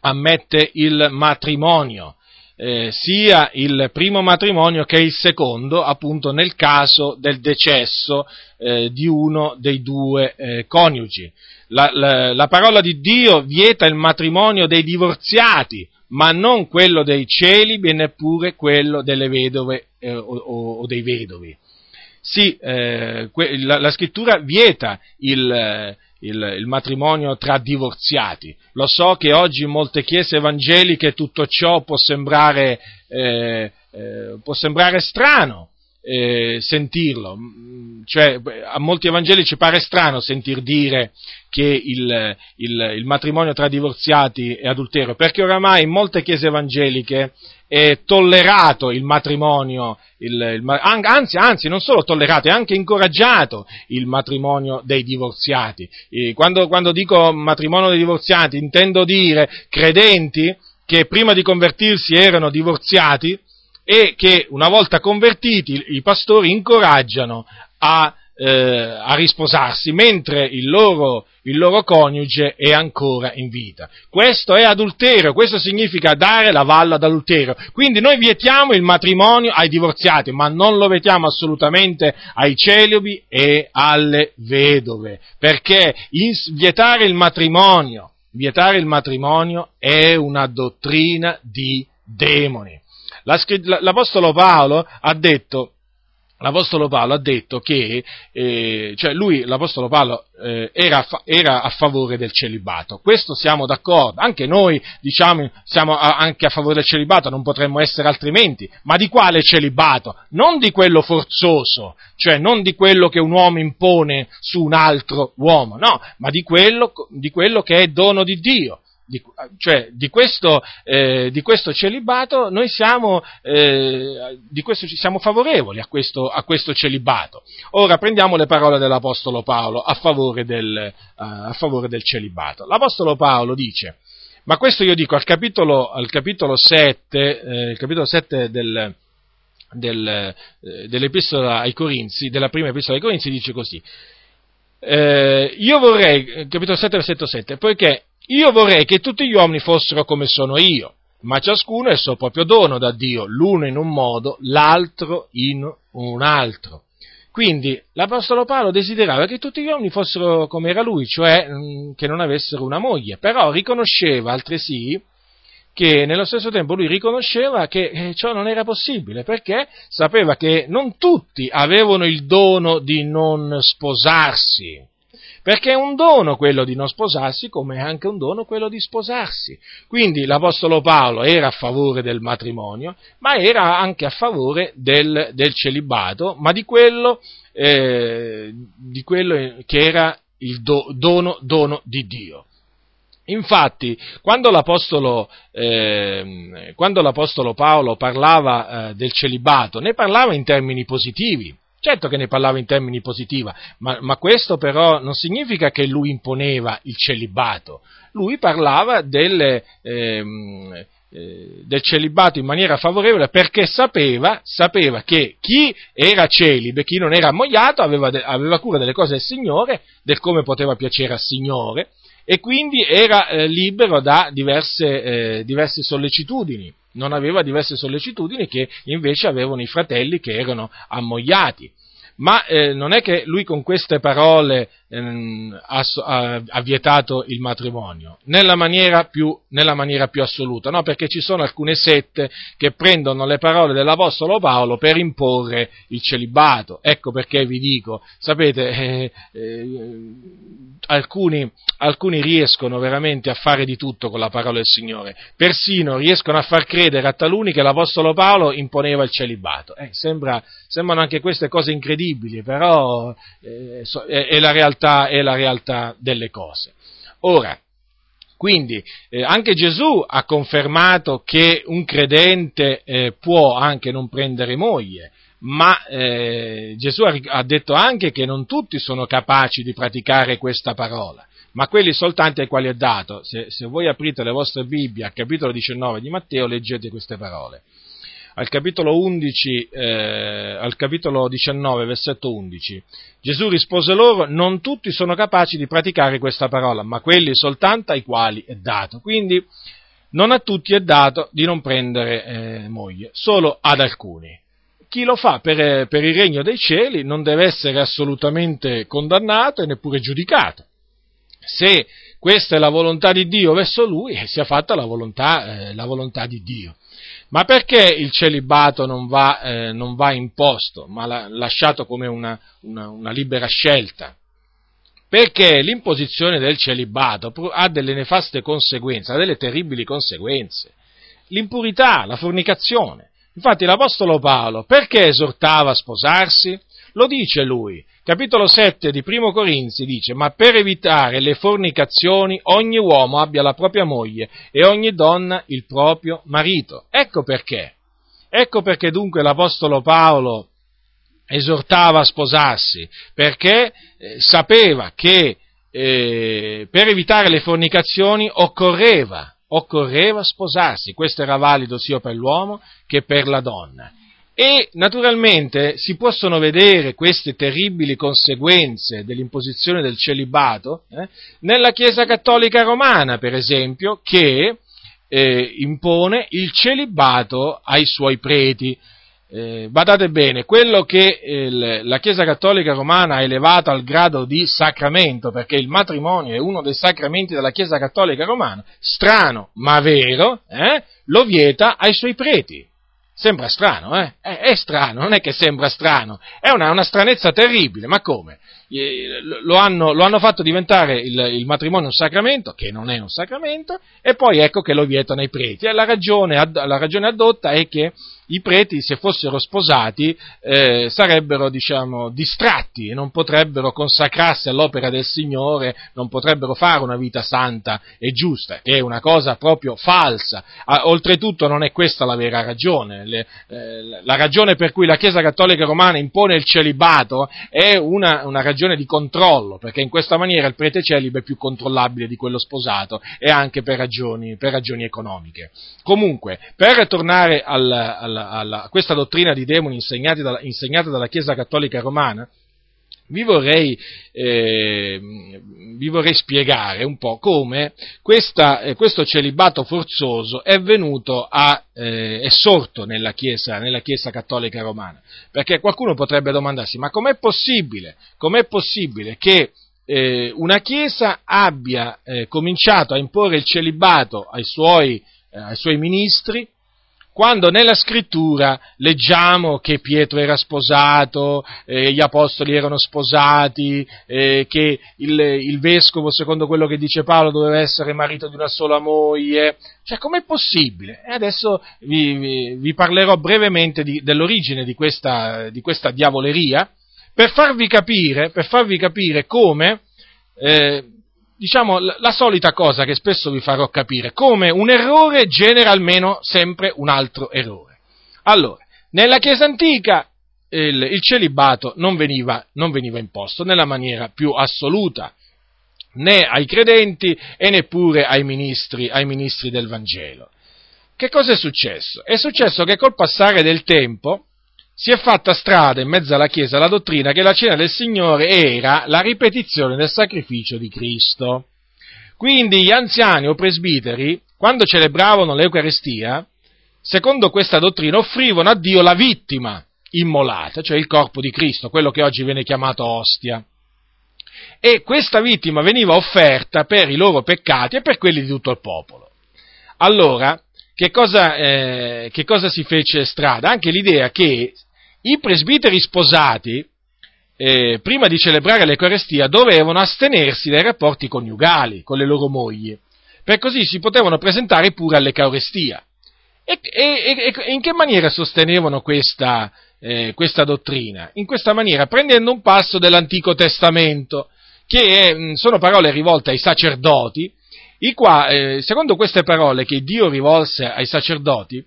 ammette il matrimonio, eh, sia il primo matrimonio che il secondo, appunto nel caso del decesso eh, di uno dei due eh, coniugi. La, la, la, parola di Dio vieta il matrimonio dei divorziati, ma non quello dei celibi e neppure quello delle vedove eh, o, o, dei vedovi. Sì, eh, que, la, la, scrittura vieta il, il, il, matrimonio tra divorziati. Lo so che oggi in molte chiese evangeliche tutto ciò può sembrare, eh, eh, può sembrare strano. Eh, sentirlo, cioè a molti evangelici pare strano sentir dire che il, il, il matrimonio tra divorziati è adulterio, perché oramai in molte chiese evangeliche è tollerato il matrimonio, il, il, anzi, anzi, non solo tollerato, è anche incoraggiato il matrimonio dei divorziati. Quando, quando dico matrimonio dei divorziati intendo dire credenti che prima di convertirsi erano divorziati e che una volta convertiti i pastori incoraggiano a eh, a risposarsi mentre il loro, il loro coniuge è ancora in vita. Questo è adulterio, questo significa dare la valla d'adulterio. Quindi noi vietiamo il matrimonio ai divorziati, ma non lo vietiamo assolutamente ai celibi e alle vedove, perché vietare il matrimonio, vietare il matrimonio è una dottrina di demoni. L'Apostolo Paolo ha detto l'Apostolo Paolo ha detto che, eh, cioè lui, l'Apostolo Paolo, eh, era, era, a favore del celibato. Questo siamo d'accordo. Anche noi, diciamo, siamo a, anche a favore del celibato, non potremmo essere altrimenti. Ma di quale celibato? Non di quello forzoso, cioè non di quello che un uomo impone su un altro uomo, no, ma di quello, di quello che è dono di Dio di, cioè di questo, eh, di questo, celibato noi siamo, eh, questo, siamo favorevoli a questo, a questo, celibato. Ora prendiamo le parole dell'Apostolo Paolo a favore del, a favore del celibato. L'Apostolo Paolo dice, ma questo io dico al capitolo, al capitolo 7, eh, capitolo 7 del, del, eh, dell'epistola ai Corinzi, della prima epistola ai Corinzi dice così, eh, io vorrei, capitolo 7, versetto 7, poiché io vorrei che tutti gli uomini fossero come sono io, ma ciascuno è il suo proprio dono da Dio, l'uno in un modo, l'altro in un altro. Quindi l'Apostolo Paolo desiderava che tutti gli uomini fossero come era lui, cioè mm, che non avessero una moglie, però riconosceva altresì che nello stesso tempo lui riconosceva che eh, ciò non era possibile, perché sapeva che non tutti avevano il dono di non sposarsi, perché è un dono quello di non sposarsi, come è anche un dono quello di sposarsi. Quindi l'Apostolo Paolo era a favore del matrimonio, ma era anche a favore del, del celibato, ma di quello, eh, di quello, che era il do, dono, dono di Dio. Infatti, quando l'Apostolo, eh, quando l'Apostolo Paolo parlava eh, del celibato, ne parlava in termini positivi. Certo che ne parlava in termini positivi, ma, ma, questo però non significa che lui imponeva il celibato. Lui parlava delle, ehm, eh, del celibato in maniera favorevole perché sapeva, sapeva, che chi era celibe, chi non era ammogliato, aveva, aveva cura delle cose del Signore, del come poteva piacere al Signore, e quindi era eh, libero da diverse, eh, diverse sollecitudini, non aveva diverse sollecitudini che invece avevano i fratelli che erano ammogliati. Ma eh, non è che lui con queste parole ehm, ha, ha, vietato il matrimonio, nella maniera, più, nella maniera più assoluta, no? perché ci sono alcune sette che prendono le parole dell'Apostolo Paolo per imporre il celibato. Ecco perché vi dico, sapete, eh, eh, alcuni, alcuni riescono veramente a fare di tutto con la parola del Signore, persino riescono a far credere a taluni che l'Apostolo Paolo imponeva il celibato. Eh, sembra, sembrano anche queste cose incredibili, però eh, è, è, la realtà, è la realtà delle cose. Ora, quindi eh, anche Gesù ha confermato che un credente eh, può anche non prendere moglie, ma eh, Gesù ha, ha detto anche che non tutti sono capaci di praticare questa parola ma quelli soltanto ai quali è dato. Se, se voi aprite le vostre Bibbie al capitolo 19 di Matteo, leggete queste parole. Al capitolo, 11, eh, al capitolo 19, versetto 11, Gesù rispose loro, non tutti sono capaci di praticare questa parola, ma quelli soltanto ai quali è dato. Quindi non a tutti è dato di non prendere eh, moglie, solo ad alcuni chi lo fa per, per, il regno dei cieli non deve essere assolutamente condannato e neppure giudicato. Se questa è la volontà di Dio verso lui, eh, sia fatta la volontà, eh, la volontà di Dio. Ma perché il celibato non va, eh, non va imposto, ma la, lasciato come una, una, una libera scelta? Perché l'imposizione del celibato ha delle nefaste conseguenze, ha delle terribili conseguenze. L'impurità, la fornicazione. Infatti l'Apostolo Paolo perché esortava a sposarsi? Lo dice lui, capitolo 7 di Primo Corinzi dice, ma per evitare le fornicazioni ogni uomo abbia la propria moglie e ogni donna il proprio marito. Ecco perché. Ecco perché dunque l'Apostolo Paolo esortava a sposarsi, perché eh, sapeva che eh, per evitare le fornicazioni occorreva occorreva sposarsi, questo era valido sia per l'uomo che per la donna. E naturalmente si possono vedere queste terribili conseguenze dell'imposizione del celibato eh, nella Chiesa Cattolica Romana, per esempio, che eh, impone il celibato ai suoi preti eh, badate bene, quello che eh, la Chiesa Cattolica Romana ha elevato al grado di sacramento, perché il matrimonio è uno dei sacramenti della Chiesa Cattolica Romana, strano ma vero, eh, lo vieta ai suoi preti. Sembra strano, eh? È, è, strano, non è che sembra strano, è una, una stranezza terribile, ma come? Lo hanno, lo hanno fatto diventare il, il, matrimonio un sacramento, che non è un sacramento, e poi ecco che lo vietano ai preti. E la ragione, la ragione addotta è che i preti, se fossero sposati, eh, sarebbero, diciamo, distratti e non potrebbero consacrarsi all'opera del Signore, non potrebbero fare una vita santa e giusta, che è una cosa proprio falsa. Oltretutto non è questa la vera ragione. Le, eh, la ragione per cui la Chiesa Cattolica Romana impone il celibato è una, una ragione di controllo, perché in questa maniera il prete celibe è più controllabile di quello sposato e anche per ragioni, per ragioni economiche. Comunque, per tornare al, al alla, alla, a questa dottrina di demoni dalla, insegnata dalla Chiesa Cattolica Romana, vi vorrei, eh, vi vorrei, spiegare un po' come questa, eh, questo celibato forzoso è venuto a, eh, è sorto nella chiesa, nella chiesa, Cattolica Romana. Perché qualcuno potrebbe domandarsi, ma com'è possibile, com'è possibile che eh, una Chiesa abbia eh, cominciato a imporre il celibato ai suoi, eh, ai suoi ministri quando nella scrittura leggiamo che Pietro era sposato, eh, gli apostoli erano sposati, eh, che il, il, vescovo, secondo quello che dice Paolo, doveva essere marito di una sola moglie, cioè com'è possibile? E adesso vi, vi, vi parlerò brevemente di, dell'origine di questa, di questa, diavoleria, per farvi capire, per farvi capire come eh, diciamo, la solita cosa che spesso vi farò capire, come un errore genera almeno sempre un altro errore. Allora, nella Chiesa antica il, il celibato non veniva, non veniva imposto nella maniera più assoluta, né ai credenti e neppure ai ministri, ai ministri del Vangelo. Che cosa è successo? È successo che col passare del tempo, si è fatta strada in mezzo alla Chiesa la dottrina che la cena del Signore era la ripetizione del sacrificio di Cristo. Quindi gli anziani o presbiteri, quando celebravano l'Eucaristia, secondo questa dottrina offrivano a Dio la vittima immolata, cioè il corpo di Cristo, quello che oggi viene chiamato ostia. E questa vittima veniva offerta per i loro peccati e per quelli di tutto il popolo. Allora, che cosa, eh, che cosa si fece strada? Anche l'idea che i presbiteri sposati, eh, prima di celebrare l'Eucarestia, dovevano astenersi dai rapporti coniugali con le loro mogli, per così si potevano presentare pure all'Eucarestia. E, e, e, in che maniera sostenevano questa, eh, questa, dottrina? In questa maniera, prendendo un passo dell'Antico Testamento, che è, sono parole rivolte ai sacerdoti, qua, eh, secondo queste parole che Dio rivolse ai sacerdoti,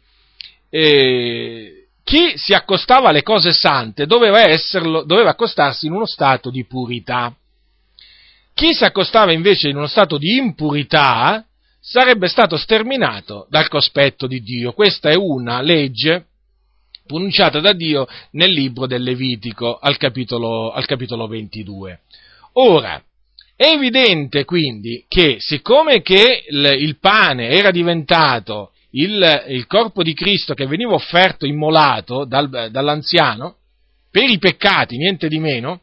eh, chi si accostava alle cose sante doveva, esserlo, doveva accostarsi in uno stato di purità. Chi si accostava invece in uno stato di impurità sarebbe stato sterminato dal cospetto di Dio. Questa è una legge pronunciata da Dio nel libro del Levitico al capitolo, al capitolo 22. Ora, è evidente quindi che siccome che il, il pane era diventato il, il, corpo di Cristo che veniva offerto immolato dal, dall'anziano, per i peccati, niente di meno,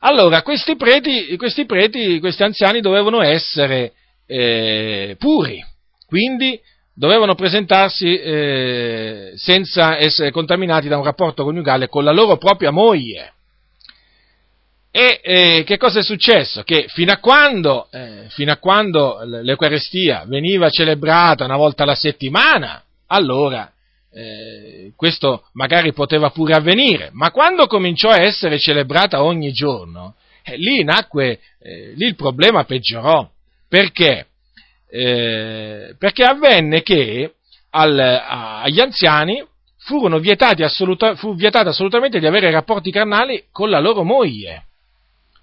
allora questi preti, questi, preti, questi anziani dovevano essere eh, puri, quindi dovevano presentarsi eh, senza essere contaminati da un rapporto coniugale con la loro propria moglie. E eh, che cosa è successo? Che fino a, quando, eh, fino a quando l'Eucarestia veniva celebrata una volta alla settimana, allora eh, questo magari poteva pure avvenire, ma quando cominciò a essere celebrata ogni giorno, eh, lì nacque, eh, lì il problema peggiorò. Perché? Eh, perché avvenne che al, agli anziani furono vietati assoluta, fu vietato assolutamente di avere rapporti carnali con la loro moglie,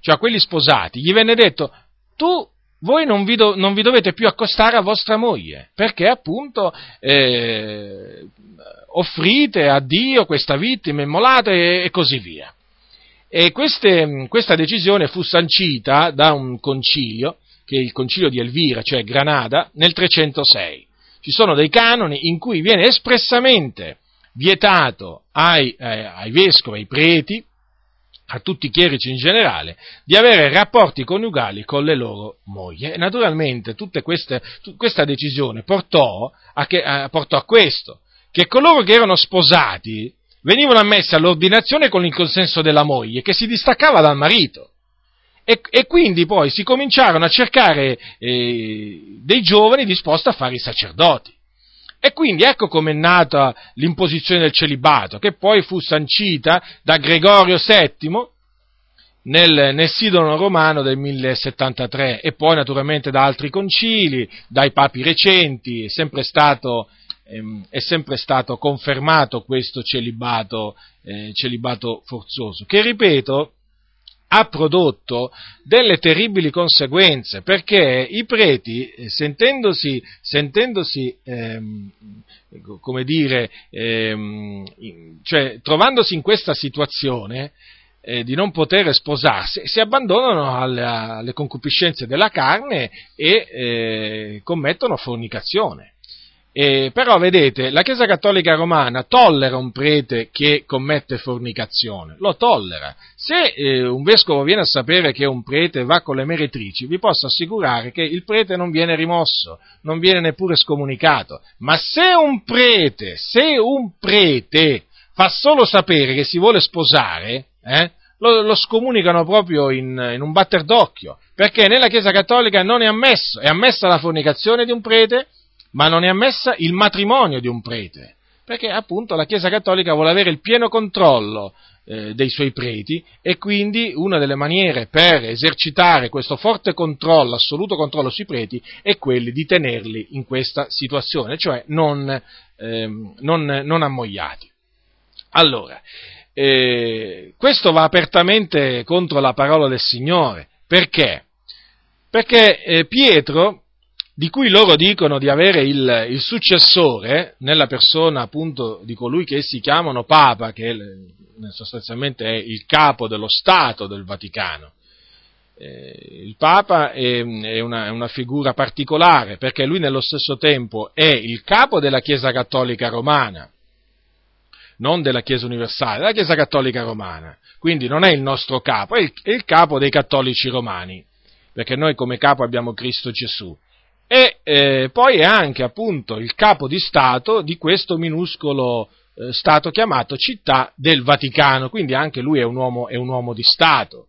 cioè a quelli sposati. Gli venne detto, tu voi non vi, do, non vi, dovete più accostare a vostra moglie, perché appunto eh, offrite a Dio questa vittima immolata e, e così via. E queste, questa decisione fu sancita da un concilio, che è il concilio di Elvira, cioè Granada, nel 306. Ci sono dei canoni in cui viene espressamente vietato ai, eh, ai vescovi, ai preti, a tutti i chierici in generale, di avere rapporti coniugali con le loro mogli. E naturalmente queste, questa decisione portò a, che, a, portò a questo, che coloro che erano sposati venivano ammessi all'ordinazione con il consenso della moglie, che si distaccava dal marito. E, e quindi poi si cominciarono a cercare eh, dei giovani disposti a fare i sacerdoti. E quindi ecco come è nata l'imposizione del celibato, che poi fu sancita da Gregorio VII nel, nel Sidono romano del 1073 e poi naturalmente da altri concili, dai papi recenti, è sempre stato, ehm, è sempre stato confermato questo celibato, eh, celibato forzoso, che ripeto, ha prodotto delle terribili conseguenze, perché i preti, eh, sentendosi, sentendosi ehm, come dire, ehm, cioè, trovandosi in questa situazione eh, di non poter sposarsi, si abbandonano alle, alle concupiscenze della carne e eh, commettono fornicazione. Eh, però vedete, la Chiesa Cattolica Romana tollera un prete che commette fornicazione, lo tollera. Se eh, un vescovo viene a sapere che un prete va con le meretrici, vi posso assicurare che il prete non viene rimosso, non viene neppure scomunicato. Ma se un prete, se un prete fa solo sapere che si vuole sposare, eh, lo, lo, scomunicano proprio in, in un batter d'occhio, perché nella Chiesa Cattolica non è ammesso, è ammessa la fornicazione di un prete, ma non è ammessa il matrimonio di un prete, perché appunto la Chiesa Cattolica vuole avere il pieno controllo eh, dei suoi preti e quindi una delle maniere per esercitare questo forte controllo, assoluto controllo sui preti, è quelli di tenerli in questa situazione, cioè non, ehm, non, non ammogliati. Allora, eh, questo va apertamente contro la parola del Signore, perché? Perché eh, Pietro di cui loro dicono di avere il, il, successore nella persona appunto di colui che essi chiamano Papa, che è, sostanzialmente è il capo dello Stato del Vaticano. Eh, il Papa è, è, una, è, una, figura particolare perché lui nello stesso tempo è il capo della Chiesa Cattolica Romana, non della Chiesa Universale, della Chiesa Cattolica Romana. Quindi non è il nostro capo, è il, è il capo dei cattolici romani, perché noi come capo abbiamo Cristo Gesù e eh, poi è anche appunto il capo di Stato di questo minuscolo eh, Stato chiamato città del Vaticano, quindi anche lui è un uomo, è un uomo di Stato.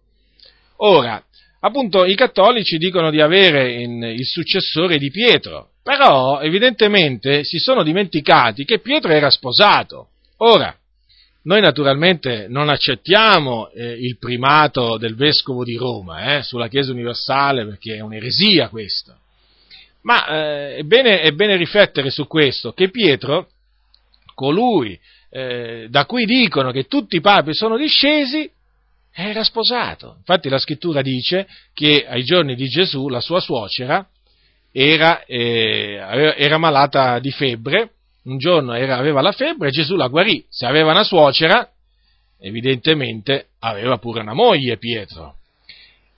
Ora, appunto i cattolici dicono di avere in, il successore di Pietro, però evidentemente si sono dimenticati che Pietro era sposato. Ora, noi naturalmente non accettiamo eh, il primato del vescovo di Roma eh, sulla Chiesa universale perché è un'eresia questa. Ma eh, è, bene, è, bene, riflettere su questo, che Pietro, colui eh, da cui dicono che tutti i papi sono discesi, era sposato. Infatti la scrittura dice che ai giorni di Gesù la sua suocera era, eh, era malata di febbre, un giorno era, aveva la febbre e Gesù la guarì. Se aveva una suocera, evidentemente aveva pure una moglie Pietro.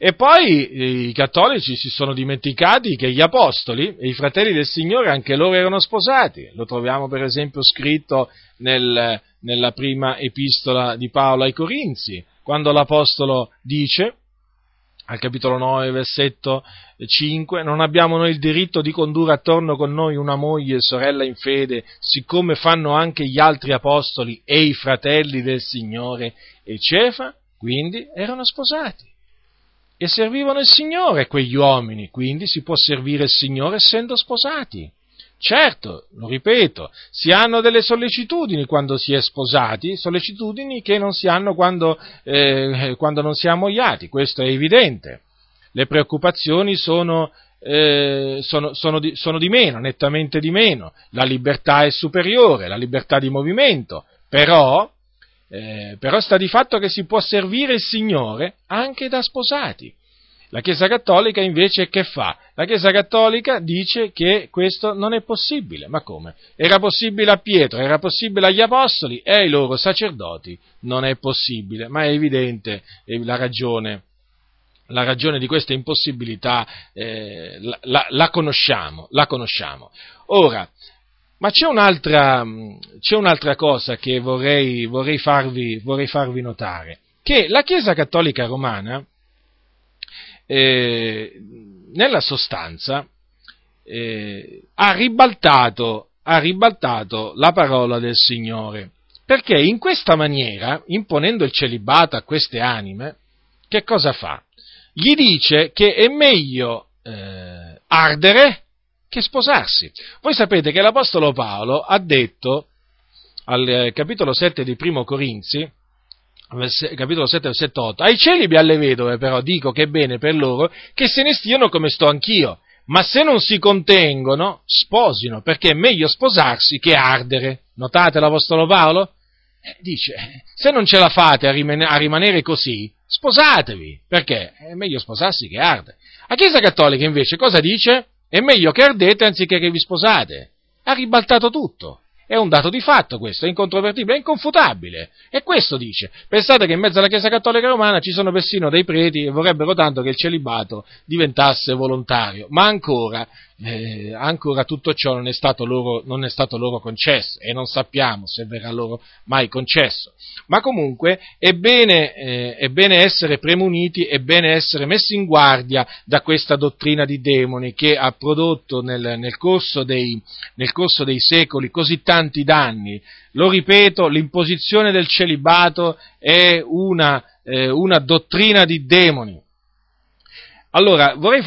E poi i cattolici si sono dimenticati che gli apostoli e i fratelli del Signore anche loro erano sposati. Lo troviamo per esempio scritto nel, nella prima epistola di Paolo ai Corinzi, quando l'apostolo dice al capitolo 9, versetto 5, non abbiamo noi il diritto di condurre attorno con noi una moglie e sorella in fede, siccome fanno anche gli altri apostoli e i fratelli del Signore e Cefa, quindi erano sposati e servivano il Signore quegli uomini, quindi si può servire il Signore essendo sposati. Certo, lo ripeto, si hanno delle sollecitudini quando si è sposati, sollecitudini che non si hanno quando, eh, quando non si è ammogliati, questo è evidente. Le preoccupazioni sono, eh, sono, sono, di, sono di meno, nettamente di meno, la libertà è superiore, la libertà di movimento, però eh, però sta di fatto che si può servire il Signore anche da sposati. La Chiesa Cattolica invece che fa? La Chiesa Cattolica dice che questo non è possibile. Ma come? Era possibile a Pietro, era possibile agli Apostoli e ai loro sacerdoti. Non è possibile, ma è evidente la ragione. La ragione di questa impossibilità eh, la, la, la, conosciamo, la conosciamo. Ora, ma c'è un'altra, c'è un'altra cosa che vorrei, vorrei, farvi, vorrei, farvi, notare, che la Chiesa Cattolica Romana, eh, nella sostanza, eh, ha, ribaltato, ha ribaltato la parola del Signore, perché in questa maniera, imponendo il celibato a queste anime, che cosa fa? Gli dice che è meglio eh, ardere che sposarsi. Voi sapete che l'Apostolo Paolo ha detto al eh, capitolo 7 di Primo Corinzi, capitolo 7, versetto 8, ai celibi e alle vedove però dico che è bene per loro che se ne stiano come sto anch'io, ma se non si contengono, sposino, perché è meglio sposarsi che ardere. Notate l'Apostolo Paolo? Eh, dice, se non ce la fate a, rimane- a rimanere così, sposatevi, perché è meglio sposarsi che ardere. La Chiesa Cattolica invece cosa dice? È meglio che ardete anziché che vi sposate. Ha ribaltato tutto. È un dato di fatto questo, è incontrovertibile, è inconfutabile. E questo dice. Pensate che in mezzo alla Chiesa Cattolica Romana ci sono persino dei preti che vorrebbero tanto che il celibato diventasse volontario. Ma ancora, eh, ancora tutto ciò non è, loro, non è, stato loro, concesso e non sappiamo se verrà loro mai concesso. Ma comunque è bene, eh, è bene essere premuniti, è bene essere messi in guardia da questa dottrina di demoni che ha prodotto nel, nel, corso, dei, nel corso dei secoli così tanti danni. Lo ripeto, l'imposizione del celibato è una, eh, una dottrina di demoni allora, vorrei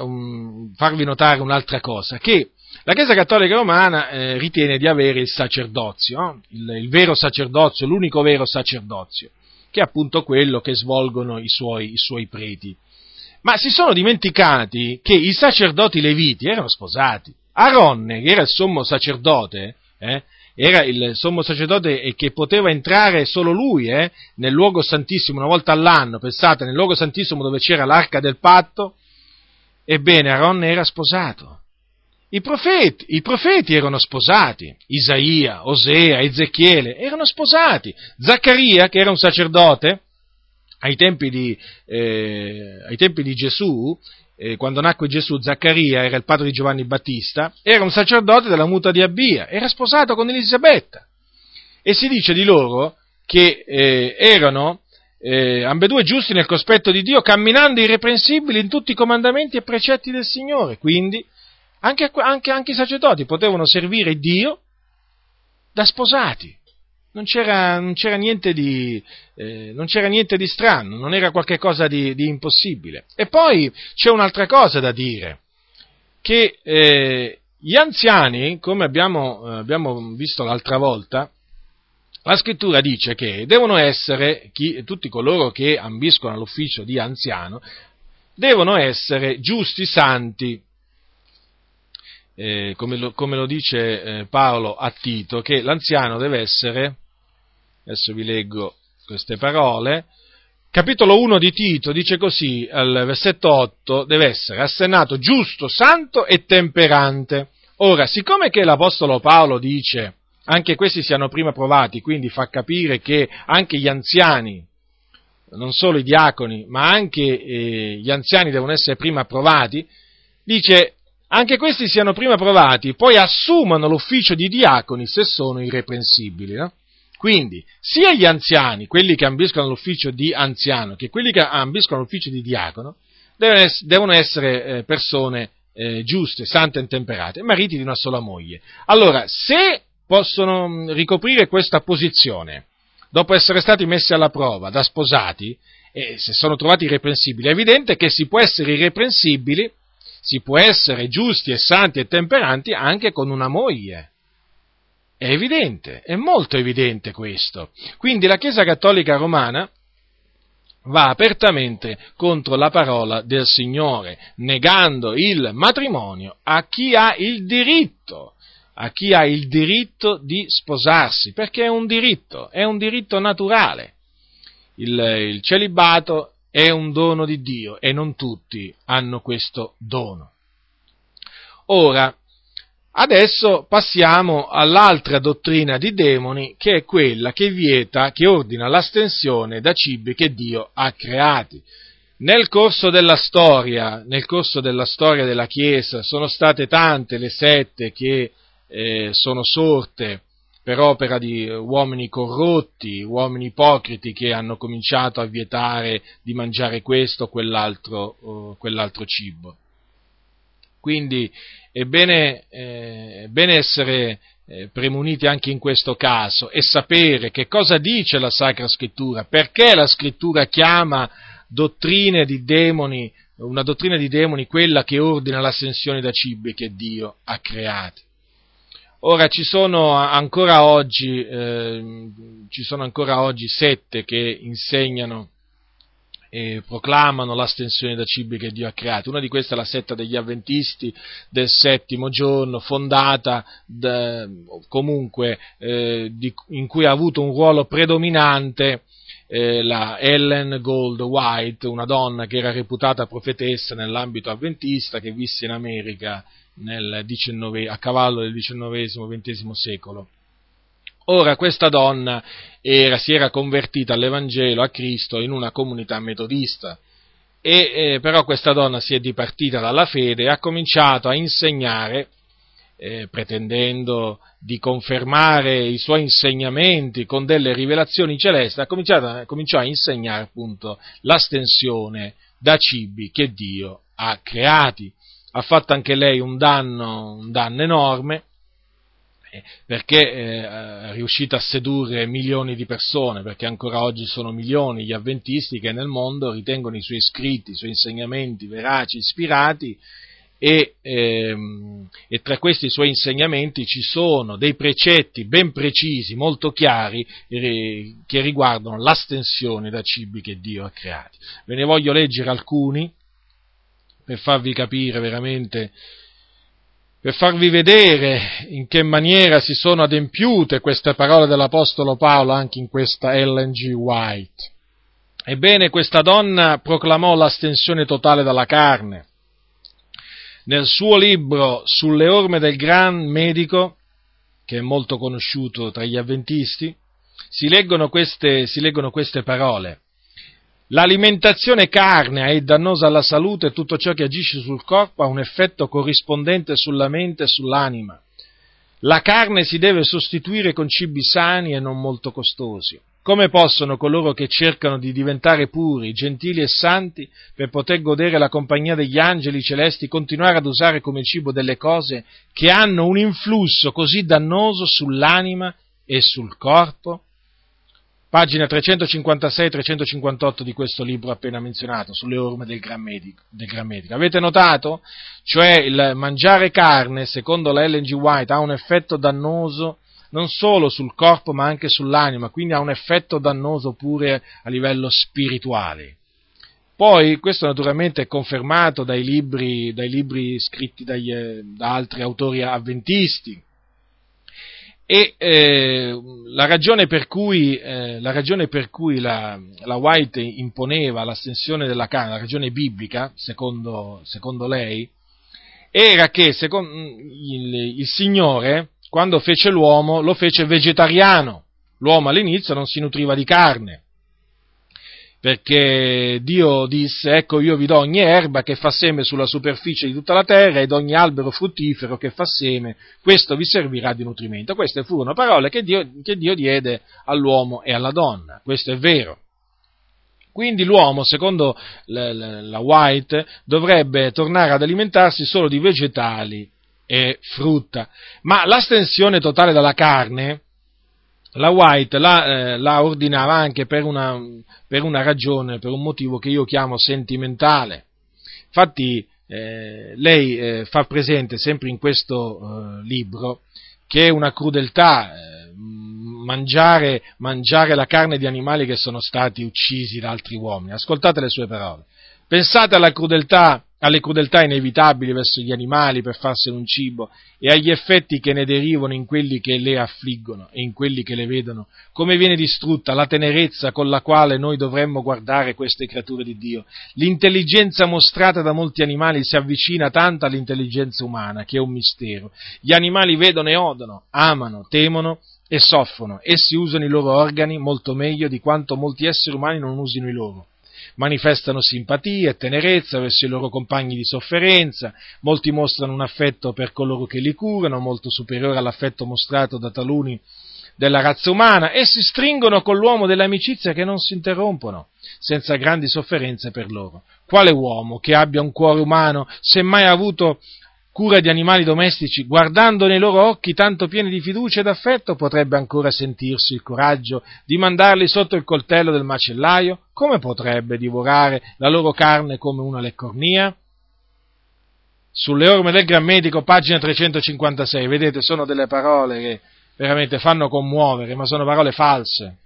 un, farvi notare un'altra cosa, che la Chiesa Cattolica Romana eh, ritiene di avere il sacerdozio, no? il, il, vero sacerdozio, l'unico vero sacerdozio, che è appunto quello che svolgono i suoi, i suoi preti. Ma si sono dimenticati che i sacerdoti leviti erano sposati. Aronne, che era il sommo sacerdote, eh, era il sommo sacerdote e che poteva entrare solo lui eh, nel luogo santissimo una volta all'anno, pensate, nel luogo santissimo dove c'era l'arca del patto, ebbene Aaron era sposato. I profeti, I profeti erano sposati, Isaia, Osea, Ezechiele erano sposati, Zaccaria, che era un sacerdote, ai tempi di, eh, ai tempi di Gesù, eh, quando nacque Gesù, Zaccaria era il padre di Giovanni Battista, era un sacerdote della muta di Abbia, era sposato con Elisabetta. E si dice di loro che eh, erano eh, ambedue giusti nel cospetto di Dio, camminando irreprensibili in tutti i comandamenti e precetti del Signore. Quindi anche, anche, anche i sacerdoti potevano servire Dio da sposati non c'era, non c'era, niente, di, eh, non c'era niente di strano, non era qualcosa di, di, impossibile. E poi c'è un'altra cosa da dire, che eh, gli anziani, come abbiamo, eh, abbiamo, visto l'altra volta, la scrittura dice che devono essere, chi, tutti coloro che ambiscono all'ufficio di anziano, devono essere giusti, santi, eh, come, lo, come, lo, dice eh, Paolo a Tito, che l'anziano deve essere adesso vi leggo queste parole, capitolo 1 di Tito dice così, al versetto 8, deve essere assennato giusto, santo e temperante. Ora, siccome che l'Apostolo Paolo dice anche questi siano prima provati, quindi fa capire che anche gli anziani, non solo i diaconi, ma anche eh, gli anziani devono essere prima provati, dice anche questi siano prima provati, poi assumano l'ufficio di diaconi se sono irreprensibili. No? Quindi, sia gli anziani, quelli che ambiscono l'ufficio di anziano, che quelli che ambiscono l'ufficio di diacono, devono essere eh, persone eh, giuste, sante e temperate, mariti di una sola moglie. Allora, se possono mm, ricoprire questa posizione dopo essere stati messi alla prova da sposati e se sono trovati irreprensibili, è evidente che si può essere irreprensibili, si può essere giusti e santi e temperanti anche con una moglie. È evidente, è molto evidente questo. Quindi la Chiesa Cattolica Romana va apertamente contro la parola del Signore, negando il matrimonio a chi ha il diritto a chi ha il diritto di sposarsi, perché è un diritto, è un diritto naturale. Il, il celibato è un dono di Dio e non tutti hanno questo dono. Ora, adesso passiamo all'altra dottrina di demoni, che è quella che vieta, che ordina l'astensione da cibi che Dio ha creati. Nel corso della storia, nel corso della storia della Chiesa, sono state tante le sette che eh, sono sorte per opera di uomini corrotti, uomini ipocriti che hanno cominciato a vietare di mangiare questo o quell'altro, o quell'altro cibo. Quindi è bene, eh, è bene essere eh, premuniti anche in questo caso e sapere che cosa dice la Sacra Scrittura, perché la Scrittura chiama dottrine di demoni, una dottrina di demoni quella che ordina l'ascensione da cibi che Dio ha creati. Ora ci sono ancora oggi, eh, ci sono ancora oggi sette che insegnano e proclamano l'astensione da cibi che Dio ha creato. Una di queste è la setta degli avventisti del settimo giorno, fondata da, comunque eh, di, in cui ha avuto un ruolo predominante eh, la Ellen Gold White, una donna che era reputata profetessa nell'ambito avventista, che visse in America 19, a cavallo del XIX-XX secolo. Ora questa donna era, si era convertita all'Evangelo, a Cristo, in una comunità metodista, e, eh, però questa donna si è dipartita dalla fede e ha cominciato a insegnare, eh, pretendendo di confermare i suoi insegnamenti con delle rivelazioni celesti, ha cominciato, cominciò a insegnare appunto l'astensione da cibi che Dio ha creati. Ha fatto anche lei un danno, un danno enorme, perché eh, è riuscita a sedurre milioni di persone, perché ancora oggi sono milioni gli avventisti che nel mondo ritengono i suoi scritti, i suoi insegnamenti veraci, ispirati, e, ehm, e, tra questi suoi insegnamenti ci sono dei precetti ben precisi, molto chiari, eh, che riguardano l'astensione da cibi che Dio ha creati. Ve ne voglio leggere alcuni per farvi capire veramente, per farvi vedere in che maniera si sono adempiute queste parole dell'Apostolo Paolo anche in questa Ellen G. White. Ebbene, questa donna proclamò l'astensione totale dalla carne. Nel suo libro Sulle orme del gran medico, che è molto conosciuto tra gli avventisti, si leggono queste, si leggono queste parole. L'alimentazione carnea è dannosa alla salute e tutto ciò che agisce sul corpo ha un effetto corrispondente sulla mente e sull'anima. La carne si deve sostituire con cibi sani e non molto costosi. Come possono coloro che cercano di diventare puri, gentili e santi per poter godere la compagnia degli angeli celesti continuare ad usare come cibo delle cose che hanno un influsso così dannoso sull'anima e sul corpo? Pagina 356-358 di questo libro appena menzionato, sulle orme del Gran, Medico, del Gran Medico. Avete notato? Cioè il mangiare carne, secondo la Ellen G. White, ha un effetto dannoso non solo sul corpo ma anche sull'anima, quindi ha un effetto dannoso pure a livello spirituale. Poi questo naturalmente è confermato dai libri, dai libri scritti dagli, da altri autori avventisti, E eh, la ragione per cui, eh, la, ragione per cui la, la, White imponeva l'astensione della carne, la ragione biblica, secondo, secondo lei, era che secondo, il, il Signore, quando fece l'uomo, lo fece vegetariano. L'uomo all'inizio non si nutriva di carne, perché Dio disse, ecco io vi do ogni erba che fa seme sulla superficie di tutta la terra ed ogni albero fruttifero che fa seme, questo vi servirà di nutrimento. Queste furono parole che Dio, che Dio diede all'uomo e alla donna, questo è vero. Quindi l'uomo, secondo la White, dovrebbe tornare ad alimentarsi solo di vegetali e frutta, ma l'astensione totale dalla carne la White la, eh, la ordinava anche per una, per una, ragione, per un motivo che io chiamo sentimentale. Infatti eh, lei eh, fa presente sempre in questo eh, libro che è una crudeltà eh, mangiare, mangiare la carne di animali che sono stati uccisi da altri uomini. Ascoltate le sue parole. Pensate alla crudeltà alle crudeltà inevitabili verso gli animali per farsene un cibo e agli effetti che ne derivano in quelli che le affliggono e in quelli che le vedono, come viene distrutta la tenerezza con la quale noi dovremmo guardare queste creature di Dio. L'intelligenza mostrata da molti animali si avvicina tanto all'intelligenza umana che è un mistero. Gli animali vedono e odono, amano, temono e soffrono. Essi usano i loro organi molto meglio di quanto molti esseri umani non usino i loro manifestano simpatia e tenerezza verso i loro compagni di sofferenza, molti mostrano un affetto per coloro che li curano, molto superiore all'affetto mostrato da taluni della razza umana, e si stringono con l'uomo delle amicizie che non si interrompono, senza grandi sofferenze per loro. Quale uomo che abbia un cuore umano, se mai avuto cura di animali domestici, guardando nei loro occhi tanto pieni di fiducia ed affetto, potrebbe ancora sentirsi il coraggio di mandarli sotto il coltello del macellaio? Come potrebbe divorare la loro carne come una leccornia? Sulle orme del Gran Medico, pagina 356, vedete, sono delle parole che veramente fanno commuovere, ma sono parole false,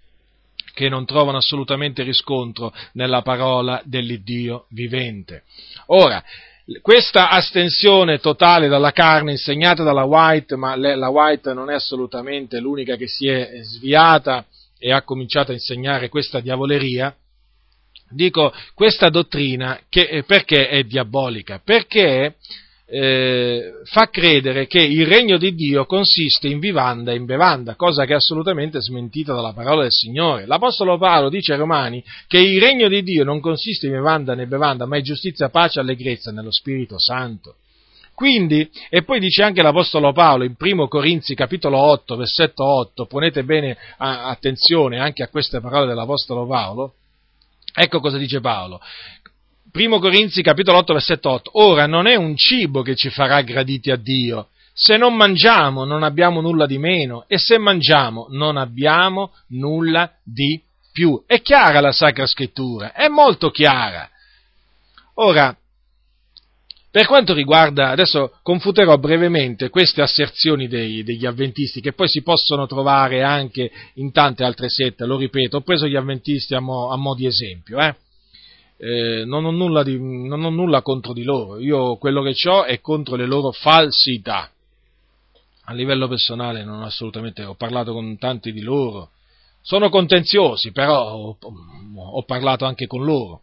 che non trovano assolutamente riscontro nella parola dell'Iddio vivente. Ora, questa astensione totale dalla carne insegnata dalla White, ma la White non è assolutamente l'unica che si è sviata e ha cominciato a insegnare questa diavoleria, dico questa dottrina che, perché è diabolica? Perché eh, fa credere che il regno di Dio consiste in vivanda e in bevanda, cosa che è assolutamente smentita dalla parola del Signore. L'Apostolo Paolo dice ai Romani che il regno di Dio non consiste in vivanda né bevanda, ma in giustizia, pace e allegrezza nello Spirito Santo. Quindi, e poi dice anche l'Apostolo Paolo in 1 Corinzi capitolo 8, versetto 8, ponete bene attenzione anche a queste parole dell'Apostolo Paolo, ecco cosa dice Paolo, Primo Corinzi capitolo 8 versetto 8, ora non è un cibo che ci farà graditi a Dio, se non mangiamo non abbiamo nulla di meno. E se mangiamo non abbiamo nulla di più. È chiara la Sacra Scrittura, è molto chiara. Ora, per quanto riguarda, adesso confuterò brevemente queste asserzioni dei, degli avventisti che poi si possono trovare anche in tante altre sette, lo ripeto, ho preso gli avventisti a mo', a mo di esempio, eh eh, non, ho di, non, ho nulla contro di loro, io quello che ho è contro le loro falsità. A livello personale non assolutamente, ho parlato con tanti di loro, sono contenziosi, però ho, ho parlato anche con loro.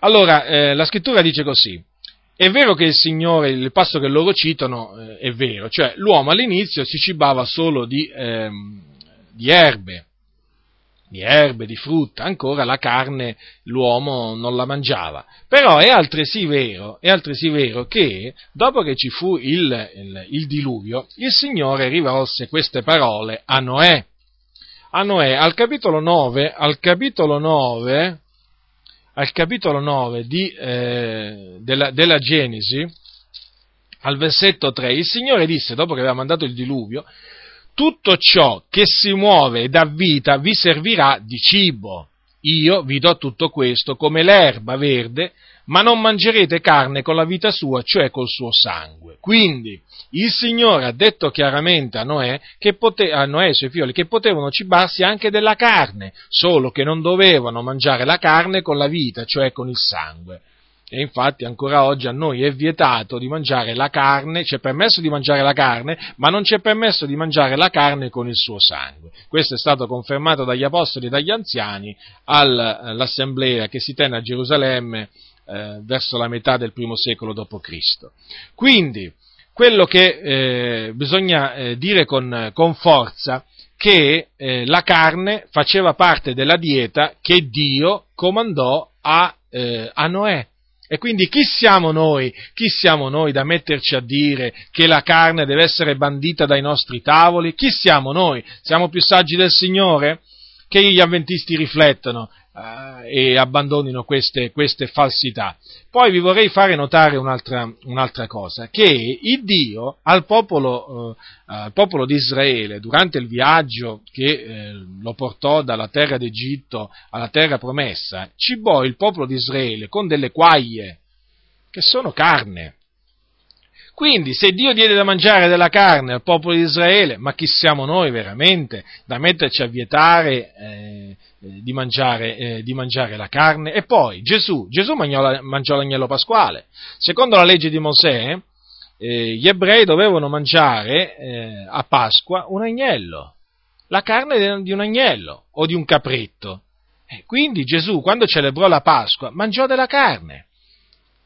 Allora, eh, la scrittura dice così, è vero che il Signore, il passo che loro citano eh, è vero, cioè l'uomo all'inizio si cibava solo di, ehm, di erbe, di erbe, di frutta, ancora la carne l'uomo non la mangiava. Però è altresì vero, è altresì vero che dopo che ci fu il, il, il diluvio, il Signore rivolse queste parole a Noè. A Noè, al capitolo 9, al capitolo 9, al capitolo 9 di, eh, della, della Genesi, al versetto 3, il Signore disse, dopo che aveva mandato il diluvio, tutto ciò che si muove e dà vita vi servirà di cibo. Io vi do tutto questo come l'erba verde, ma non mangerete carne con la vita sua, cioè col suo sangue. Quindi il Signore ha detto chiaramente a Noè, pote- a Noè e ai suoi figli che potevano cibarsi anche della carne, solo che non dovevano mangiare la carne con la vita, cioè con il sangue. E infatti ancora oggi a noi è vietato di mangiare la carne, ci è permesso di mangiare la carne, ma non ci è permesso di mangiare la carne con il suo sangue. Questo è stato confermato dagli apostoli e dagli anziani all'assemblea che si tenne a Gerusalemme eh, verso la metà del primo secolo d.C. Quindi, quello che eh, bisogna eh, dire con, con, forza che eh, la carne faceva parte della dieta che Dio comandò a, eh, a Noè. E quindi chi siamo noi? Chi siamo noi da metterci a dire che la carne deve essere bandita dai nostri tavoli? Chi siamo noi? Siamo più saggi del Signore? Che gli avventisti riflettano eh, e abbandonino queste, queste, falsità. Poi vi vorrei fare notare un'altra, un'altra cosa, che il Dio al popolo, eh, al popolo, di Israele, durante il viaggio che eh, lo portò dalla terra d'Egitto alla terra promessa, cibò il popolo di Israele con delle quaglie, che sono carne. Quindi, se Dio diede da mangiare della carne al popolo di Israele, ma chi siamo noi veramente da metterci a vietare eh, eh, di, mangiare, eh, di, mangiare, la carne? E poi Gesù, Gesù mangiò, mangiò l'agnello pasquale. Secondo la legge di Mosè, eh, gli ebrei dovevano mangiare eh, a Pasqua un agnello, la carne di un agnello o di un capretto. quindi Gesù, quando celebrò la Pasqua, mangiò della carne.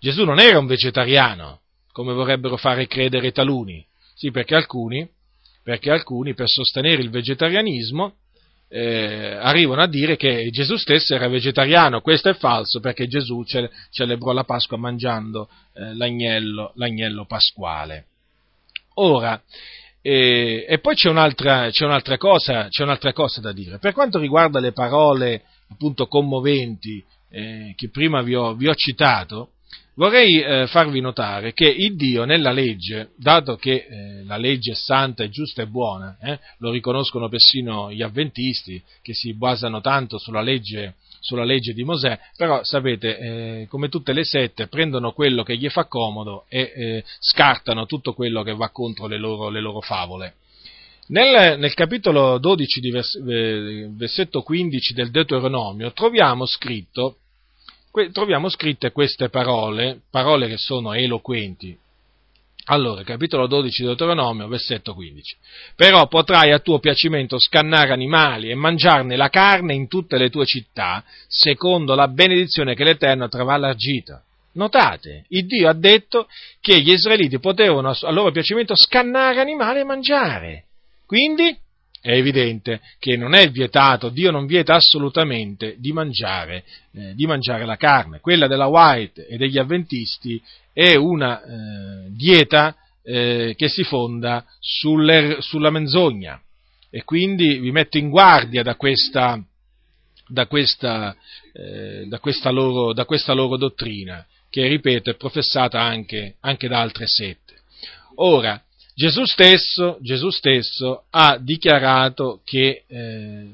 Gesù non era un vegetariano come vorrebbero fare credere taluni. Sì, perché alcuni, perché alcuni per sostenere il vegetarianismo eh, arrivano a dire che Gesù stesso era vegetariano. Questo è falso perché Gesù ce- celebrò la Pasqua mangiando eh, l'agnello, l'agnello, pasquale. Ora, eh, e poi c'è un'altra, c'è, un'altra cosa, c'è un'altra, cosa, da dire. Per quanto riguarda le parole appunto commoventi eh, che prima vi ho, vi ho citato, Vorrei eh, farvi notare che il Dio nella legge, dato che eh, la legge è santa, è giusta e buona, eh, lo riconoscono persino gli avventisti che si basano tanto sulla legge, sulla legge di Mosè, però sapete, eh, come tutte le sette, prendono quello che gli fa comodo e eh, scartano tutto quello che va contro le loro, le loro favole. Nel, nel, capitolo 12, vers, eh, versetto 15 del Deuteronomio, troviamo scritto troviamo scritte queste parole, parole che sono eloquenti. Allora, capitolo 12 di Deuteronomio, versetto 15. Però potrai a tuo piacimento scannare animali e mangiarne la carne in tutte le tue città, secondo la benedizione che l'Eterno avrà allargita. Notate, il Dio ha detto che gli israeliti potevano a loro piacimento scannare animali e mangiare. Quindi è evidente che non è vietato, Dio non vieta assolutamente di mangiare, eh, di mangiare la carne. Quella della White e degli avventisti è una eh, dieta eh, che si fonda sulla menzogna e quindi vi metto in guardia da questa, da questa, eh, da questa, loro, da questa loro, dottrina che, ripeto, è professata anche, anche da altre sette. Ora, Gesù stesso, Gesù stesso ha dichiarato che eh,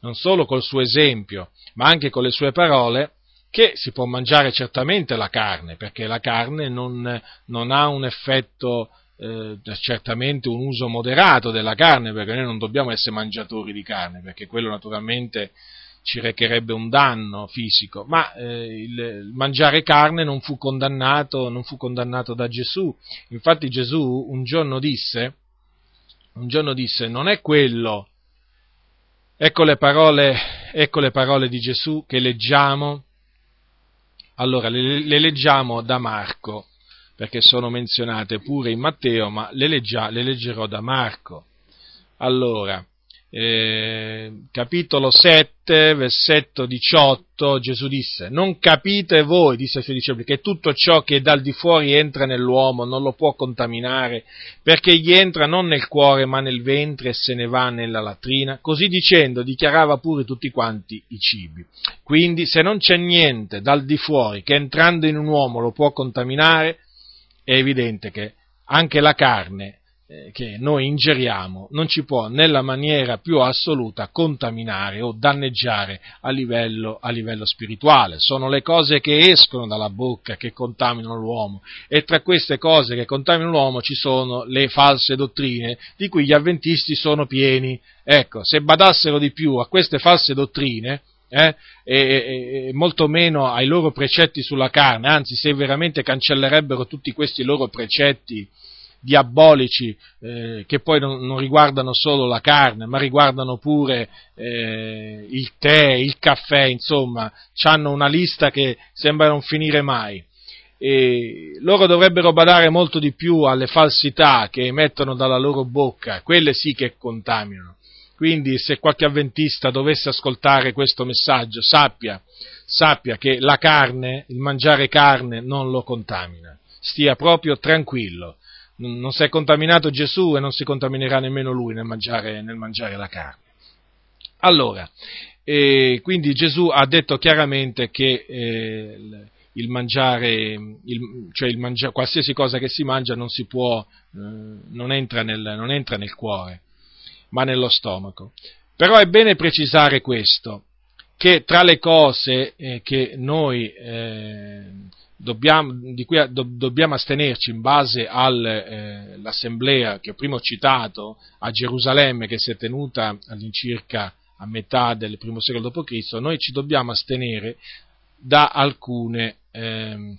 non solo col suo esempio, ma anche con le sue parole, che si può mangiare certamente la carne, perché la carne non, non ha un effetto, eh, certamente un uso moderato della carne, perché noi non dobbiamo essere mangiatori di carne, perché quello naturalmente ci recherebbe un danno fisico, ma eh, il mangiare carne non fu, condannato, non fu condannato da Gesù. Infatti Gesù un giorno disse, un giorno disse, non è quello, ecco le parole, ecco le parole di Gesù che leggiamo, allora le, le leggiamo da Marco, perché sono menzionate pure in Matteo, ma le, leggia, le leggerò da Marco. Allora, eh, capitolo 7, versetto 18, Gesù disse, non capite voi, disse ai suoi discepoli, che tutto ciò che dal di fuori entra nell'uomo non lo può contaminare, perché gli entra non nel cuore ma nel ventre e se ne va nella latrina? Così dicendo dichiarava pure tutti quanti i cibi. Quindi se non c'è niente dal di fuori che entrando in un uomo lo può contaminare, è evidente che anche la carne che noi ingeriamo non ci può nella maniera più assoluta contaminare o danneggiare a livello, a livello, spirituale. Sono le cose che escono dalla bocca che contaminano l'uomo e tra queste cose che contaminano l'uomo ci sono le false dottrine di cui gli avventisti sono pieni. Ecco, se badassero di più a queste false dottrine, eh? e, e, molto meno ai loro precetti sulla carne, anzi se veramente cancellerebbero tutti questi loro precetti diabolici eh, che poi non, non, riguardano solo la carne, ma riguardano pure eh, il tè, il caffè, insomma, hanno una lista che sembra non finire mai. E loro dovrebbero badare molto di più alle falsità che emettono dalla loro bocca, quelle sì che contaminano. Quindi se qualche avventista dovesse ascoltare questo messaggio, sappia, sappia che la carne, il mangiare carne non lo contamina. Stia proprio tranquillo. Non si è contaminato Gesù e non si contaminerà nemmeno lui nel mangiare, nel mangiare la carne. Allora, eh, quindi Gesù ha detto chiaramente che eh, il mangiare, il, cioè il mangia, qualsiasi cosa che si mangia non si può, eh, non, entra nel, non entra nel cuore ma nello stomaco. Però è bene precisare questo, che tra le cose eh, che noi eh, dobbiamo, di cui do, dobbiamo astenerci in base all'assemblea eh, che ho prima citato a Gerusalemme, che si è tenuta all'incirca a metà del primo secolo d.C., noi ci dobbiamo astenere da alcune ehm,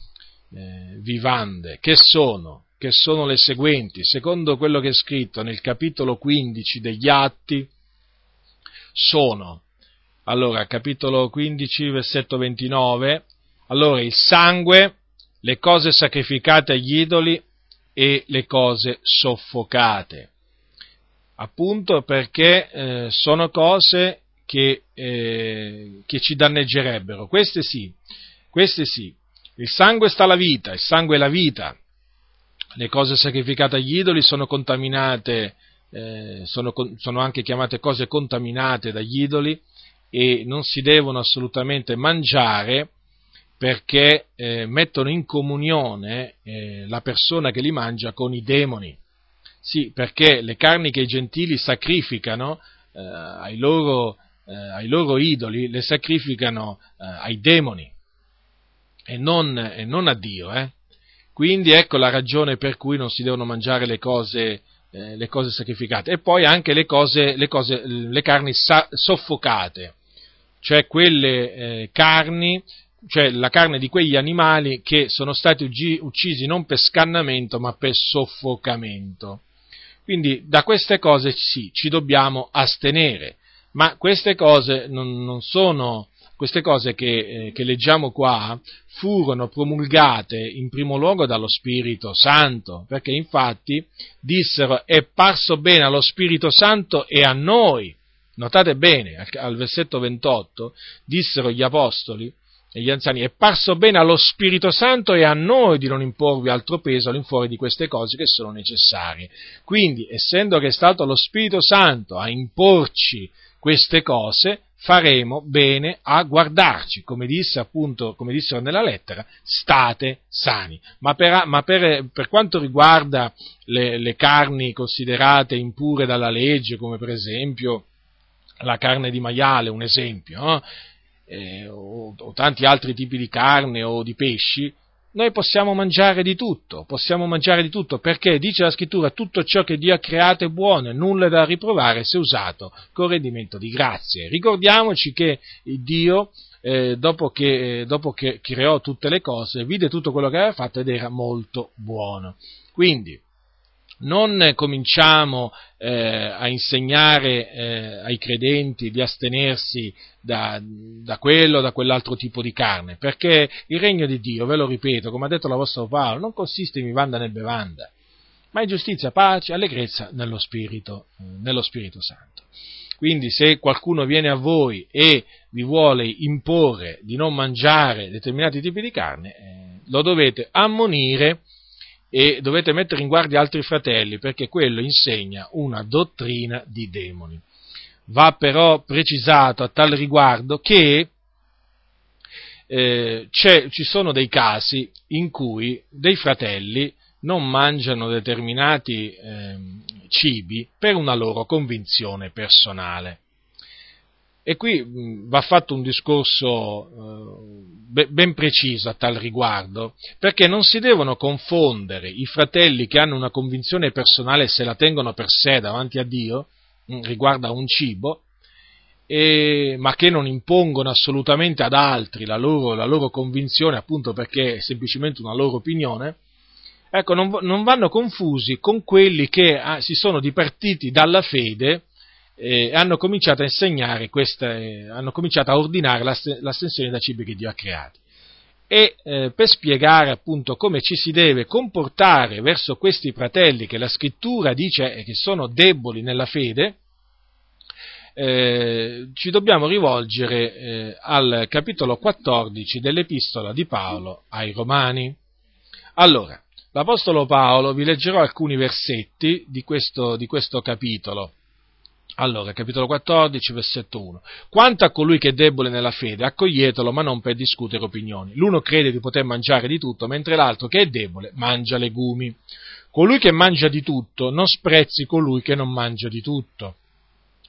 eh, vivande, che sono che sono le seguenti, secondo quello che è scritto nel capitolo 15 degli Atti, sono, allora, capitolo 15, versetto 29, allora il sangue, le cose sacrificate agli idoli e le cose soffocate, appunto perché eh, sono cose che, eh, che ci danneggerebbero, queste sì, queste sì, il sangue sta la vita, il sangue è la vita, le cose sacrificate agli idoli sono contaminate, eh, sono, sono anche chiamate cose contaminate dagli idoli e non si devono assolutamente mangiare perché eh, mettono in comunione eh, la persona che li mangia con i demoni. Sì, perché le carni che i gentili sacrificano eh, ai loro, eh, ai, loro, idoli, le sacrificano eh, ai demoni e non, e non a Dio. Eh. Quindi ecco la ragione per cui non si devono mangiare le cose, le cose sacrificate. E poi anche le, cose, le, cose, le carni sa- soffocate, cioè quelle carni, cioè la carne di quegli animali che sono stati uccisi non per scannamento ma per soffocamento. Quindi da queste cose sì, ci dobbiamo astenere, ma queste cose non, non sono queste cose che, eh, che, leggiamo qua furono promulgate in primo luogo dallo Spirito Santo, perché infatti dissero è parso bene allo Spirito Santo e a noi. Notate bene, al, versetto 28, dissero gli apostoli e gli anziani, è parso bene allo Spirito Santo e a noi di non imporvi altro peso all'infuori di queste cose che sono necessarie. Quindi, essendo che è stato lo Spirito Santo a imporci queste cose, faremo bene a guardarci, come disse appunto, come dissero nella lettera, state sani. Ma per, ma per, per quanto riguarda le, le, carni considerate impure dalla legge, come per esempio la carne di maiale, un esempio, no? Eh, o, o tanti altri tipi di carne o di pesci, noi possiamo mangiare di tutto, possiamo mangiare di tutto, perché dice la scrittura tutto ciò che Dio ha creato è buono e nulla da riprovare se usato con rendimento di grazie. Ricordiamoci che Dio, eh, dopo, che, eh, dopo che creò tutte le cose, vide tutto quello che aveva fatto ed era molto buono. Quindi, non cominciamo eh, a insegnare eh, ai credenti di astenersi da, da quello o da quell'altro tipo di carne, perché il regno di Dio, ve lo ripeto, come ha detto l'Apostolo Paolo, non consiste in vivanda né bevanda, ma in giustizia, pace, allegrezza nello Spirito, nello Spirito Santo. Quindi se qualcuno viene a voi e vi vuole imporre di non mangiare determinati tipi di carne, eh, lo dovete ammonire e dovete mettere in guardia altri fratelli perché quello insegna una dottrina di demoni. Va però precisato a tal riguardo che eh, ci sono dei casi in cui dei fratelli non mangiano determinati eh, cibi per una loro convinzione personale. E qui va fatto un discorso eh, ben preciso a tal riguardo, perché non si devono confondere i fratelli che hanno una convinzione personale e se la tengono per sé davanti a Dio, riguardo a un cibo, e, ma che non impongono assolutamente ad altri la loro, la loro, convinzione, appunto perché è semplicemente una loro opinione, ecco, non, non vanno confusi con quelli che ah, si sono dipartiti dalla fede e hanno cominciato a insegnare questa, eh, hanno cominciato a ordinare l'astensione da cibi che Dio ha creati. E eh, per spiegare appunto come ci si deve comportare verso questi fratelli che la scrittura dice che sono deboli nella fede, eh, ci dobbiamo rivolgere eh, al capitolo 14 dell'epistola di Paolo ai Romani. Allora, l'Apostolo Paolo vi leggerò alcuni versetti di questo, di questo capitolo. Allora, capitolo 14, versetto 1. Quanto a colui che è debole nella fede, accoglietelo, ma non per discutere opinioni. L'uno crede di poter mangiare di tutto, mentre l'altro, che è debole, mangia legumi. Colui che mangia di tutto, non sprezzi colui che non mangia di tutto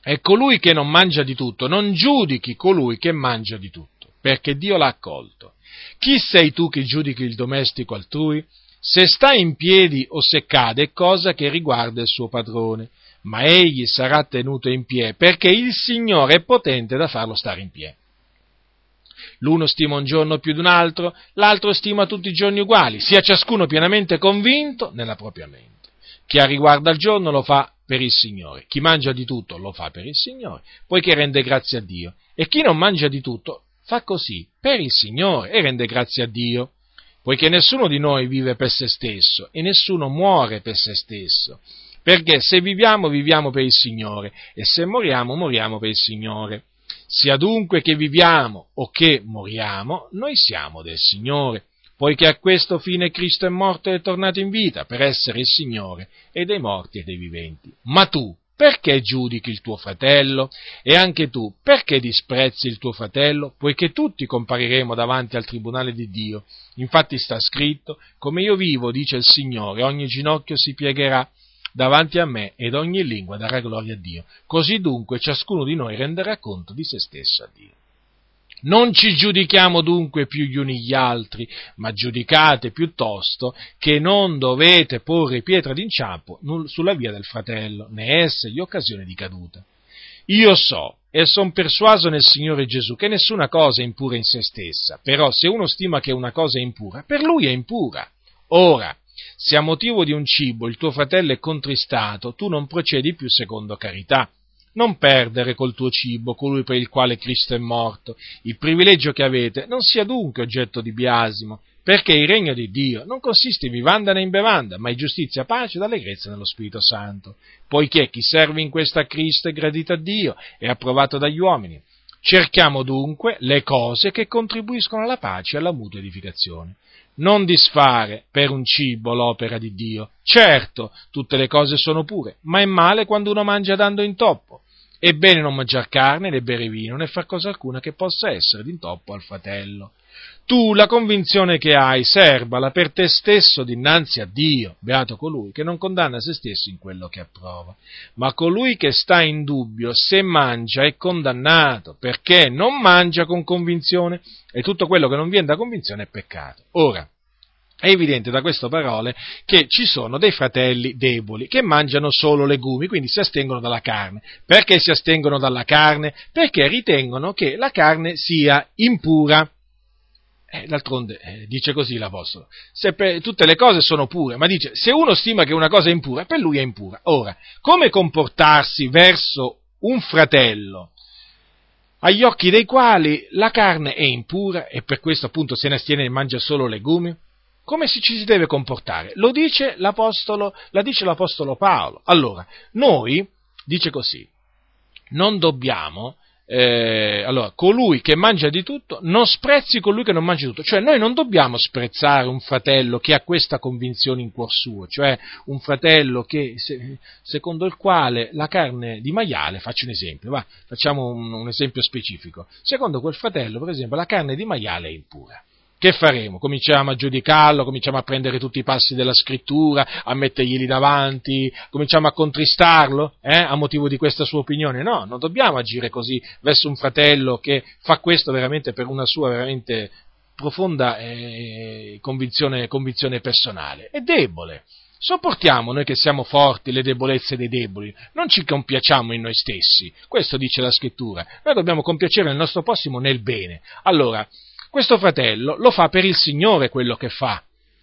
e colui che non mangia di tutto non giudichi colui che mangia di tutto, perché Dio l'ha accolto. Chi sei tu che giudichi il domestico altrui? Se sta in piedi o se cade è cosa che riguarda il suo padrone, ma egli sarà tenuto in piedi, perché il Signore è potente da farlo stare in piedi. L'uno stima un giorno più di un altro, l'altro stima tutti i giorni uguali, sia ciascuno pienamente convinto nella propria mente. Chi ha riguardo al giorno lo fa per il Signore. Chi mangia di tutto lo fa per il Signore, poiché rende grazie a Dio. E chi non mangia di tutto fa così per il Signore e rende grazie a Dio, poiché nessuno di noi vive per se stesso e nessuno muore per se stesso. Perché se viviamo, viviamo per il Signore e se moriamo, moriamo per il Signore. Sia dunque che viviamo o che moriamo, noi siamo del Signore poiché a questo fine Cristo è morto e è tornato in vita, per essere il Signore e dei morti e dei viventi. Ma tu, perché giudichi il tuo fratello? E anche tu, perché disprezzi il tuo fratello? Poiché tutti compariremo davanti al tribunale di Dio. Infatti sta scritto, come io vivo, dice il Signore, ogni ginocchio si piegherà davanti a me ed ogni lingua darà gloria a Dio. Così dunque ciascuno di noi renderà conto di se stesso a Dio. Non ci giudichiamo dunque più gli uni gli altri, ma giudicate piuttosto che non dovete porre pietra d'inciampo sulla via del fratello, né essergli occasione di caduta. Io so e sono persuaso nel Signore Gesù che nessuna cosa è impura in se stessa, però se uno stima che una cosa è impura, per lui è impura. Ora, se a motivo di un cibo il tuo fratello è contristato, tu non procedi più secondo carità non perdere col tuo cibo colui per il quale Cristo è morto. Il privilegio che avete non sia dunque oggetto di biasimo, perché il regno di Dio non consiste in vivanda né in bevanda, ma in giustizia, pace ed allegrezza nello Spirito Santo, poiché chi serve in questo a Cristo è gradito a Dio e approvato dagli uomini. Cerchiamo dunque le cose che contribuiscono alla pace e alla mutua edificazione. Non disfare per un cibo l'opera di Dio. Certo, tutte le cose sono pure, ma è male quando uno mangia dando intoppo. È bene non mangiare carne, né bere vino, né far cosa alcuna che possa essere d'intoppo al fratello. Tu la convinzione che hai, serbala per te stesso dinanzi a Dio, beato colui che non condanna se stesso in quello che approva. Ma colui che sta in dubbio, se mangia, è condannato, perché non mangia con convinzione, e tutto quello che non viene da convinzione è peccato. Ora, è evidente da queste parole che ci sono dei fratelli deboli che mangiano solo legumi, quindi si astengono dalla carne. Perché si astengono dalla carne? Perché ritengono che la carne sia impura. Eh, d'altronde eh, dice così l'Apostolo, per, tutte le cose sono pure, ma dice se uno stima che una cosa è impura, per lui è impura. Ora, come comportarsi verso un fratello agli occhi dei quali la carne è impura e per questo appunto se ne astiene e mangia solo legumi? come ci si deve comportare? Lo dice l'Apostolo, la dice l'Apostolo Paolo. Allora, noi, dice così, non dobbiamo, eh, allora, colui che mangia di tutto non sprezzi colui che non mangia di tutto, cioè noi non dobbiamo sprezzare un fratello che ha questa convinzione in cuor suo, cioè un fratello che, se, secondo il quale la carne di maiale, faccio un esempio, va, facciamo un, un esempio specifico, secondo quel fratello, per esempio, la carne di maiale è impura che faremo? Cominciamo a giudicarlo, cominciamo a prendere tutti i passi della scrittura, a metterglieli davanti, cominciamo a contristarlo eh, a motivo di questa sua opinione? No, non dobbiamo agire così verso un fratello che fa questo veramente per una sua veramente profonda eh, convinzione, convinzione personale. È debole sopportiamo noi che siamo forti le debolezze dei deboli, non ci compiacciamo in noi stessi, questo dice la scrittura, noi dobbiamo compiacere il nostro prossimo nel bene. Allora, questo fratello lo fa per il Signore quello che fa,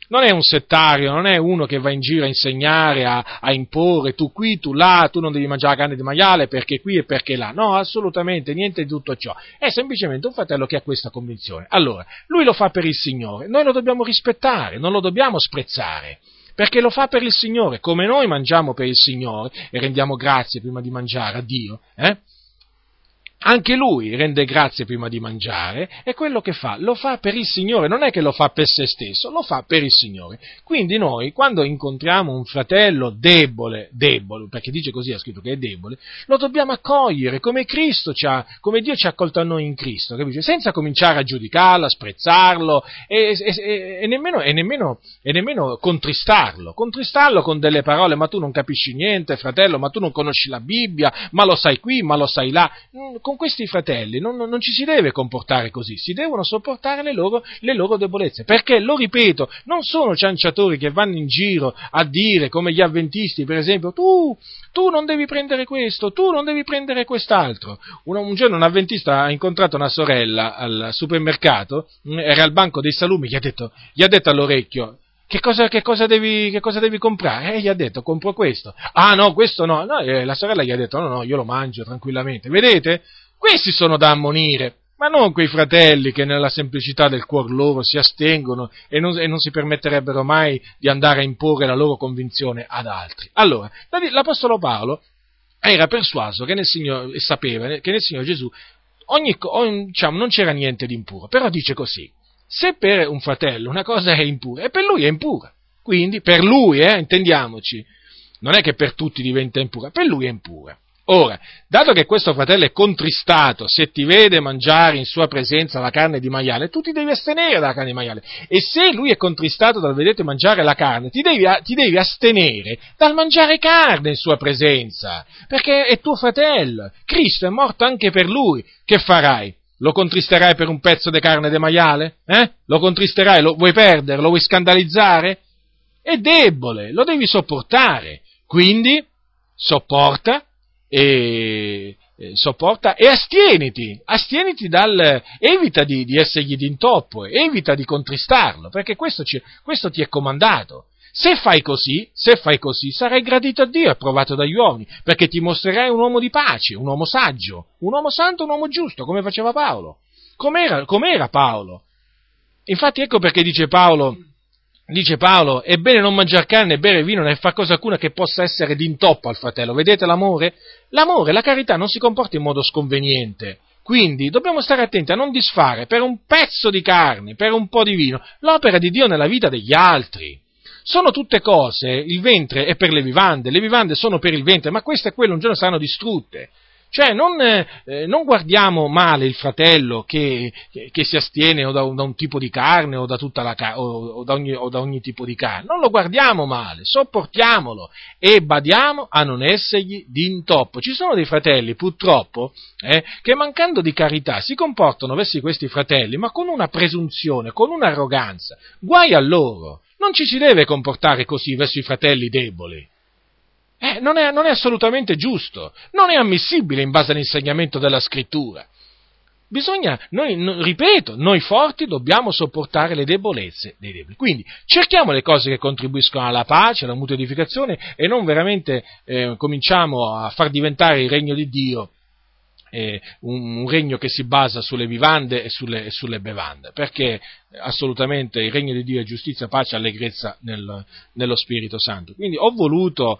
non è un settario, non è uno che va in giro a insegnare, a, a, imporre tu qui, tu là, tu non devi mangiare la carne di maiale perché qui e perché là. No, assolutamente niente di tutto ciò. È semplicemente un fratello che ha questa convinzione. Allora, lui lo fa per il Signore, noi lo dobbiamo rispettare, non lo dobbiamo sprezzare perché lo fa per il Signore, come noi mangiamo per il Signore e rendiamo grazie prima di mangiare a Dio, eh? Anche lui rende grazie prima di mangiare e quello che fa lo fa per il Signore, non è che lo fa per se stesso, lo fa per il Signore. Quindi noi quando incontriamo un fratello debole, debole, perché dice così, ha scritto che è debole, lo dobbiamo accogliere come Cristo ci ha, come Dio ci ha accolto a noi in Cristo, capisci? senza cominciare a giudicarlo, a sprezzarlo e, e, e, nemmeno, e, nemmeno, e nemmeno contristarlo, contristarlo con delle parole, ma tu non capisci niente, fratello, ma tu non conosci la Bibbia, ma lo sai qui, ma lo sai là mm, con questi fratelli non, non, ci si deve comportare così, si devono sopportare le loro, le loro debolezze, perché, lo ripeto, non sono cianciatori che vanno in giro a dire, come gli avventisti, per esempio, tu, tu non devi prendere questo, tu non devi prendere quest'altro. Un, un giorno un avventista ha incontrato una sorella al supermercato, mm, era al banco dei salumi, gli ha detto, gli ha detto all'orecchio, che cosa, che, cosa devi, che cosa, devi, comprare? E gli ha detto, compro questo. Ah no, questo no. no la sorella gli ha detto, no, no, io lo mangio tranquillamente. Vedete? Questi sono da ammonire, ma non quei fratelli che nella semplicità del cuor loro si astengono e non, e non, si permetterebbero mai di andare a imporre la loro convinzione ad altri. Allora, l'Apostolo Paolo era persuaso Signore, e sapeva che nel Signore Gesù ogni, ogni, diciamo, non c'era niente di impuro, però dice così, se per un fratello una cosa è impura, e per lui è impura, quindi per lui, eh, intendiamoci, non è che per tutti diventa impura, per lui è impura. Ora, dato che questo fratello è contristato se ti vede mangiare in sua presenza la carne di maiale, tu ti devi astenere dalla carne di maiale. E se lui è contristato dal vedere mangiare la carne, ti devi, ti devi astenere dal mangiare carne in sua presenza, perché è tuo fratello. Cristo è morto anche per lui. Che farai? Lo contristerai per un pezzo di carne di maiale? Eh? Lo contristerai? Lo, vuoi perdere? Lo vuoi scandalizzare? È debole, lo devi sopportare. Quindi, sopporta e sopporta e astieniti, astieniti dal, evita di, di essergli d'intoppo, evita di contristarlo, perché questo, ci, questo, ti è comandato. Se fai così, se fai così, sarai gradito a Dio e approvato dagli uomini, perché ti mostrerai un uomo di pace, un uomo saggio, un uomo santo, un uomo giusto, come faceva Paolo. Com'era, com'era Paolo? Infatti ecco perché dice Paolo, dice Paolo, è bene non mangiare carne e bere vino né far cosa alcuna che possa essere d'intoppo al fratello. Vedete l'amore? L'amore, la carità non si comporta in modo sconveniente. Quindi dobbiamo stare attenti a non disfare per un pezzo di carne, per un po' di vino, l'opera di Dio nella vita degli altri. Sono tutte cose, il ventre è per le vivande, le vivande sono per il ventre, ma queste e quelle un giorno saranno distrutte. Cioè, non, eh, non, guardiamo male il fratello che, che, che si astiene o da, da, un tipo di carne o da, la, o, o, da ogni, o da, ogni, tipo di carne. Non lo guardiamo male, sopportiamolo e badiamo a non essergli d'intoppo. Ci sono dei fratelli, purtroppo, eh, che mancando di carità si comportano verso questi fratelli, ma con una presunzione, con un'arroganza. Guai a loro. Non ci si deve comportare così verso i fratelli deboli. Eh, non, è, non è assolutamente giusto, non è ammissibile in base all'insegnamento della scrittura. Bisogna, noi, ripeto, noi forti dobbiamo sopportare le debolezze dei deboli. Quindi cerchiamo le cose che contribuiscono alla pace, alla mutua edificazione e non veramente eh, cominciamo a far diventare il regno di Dio eh, un, un, regno che si basa sulle vivande e sulle, e sulle, bevande, perché assolutamente il regno di Dio è giustizia, pace allegrezza nel, nello Spirito Santo. Quindi ho voluto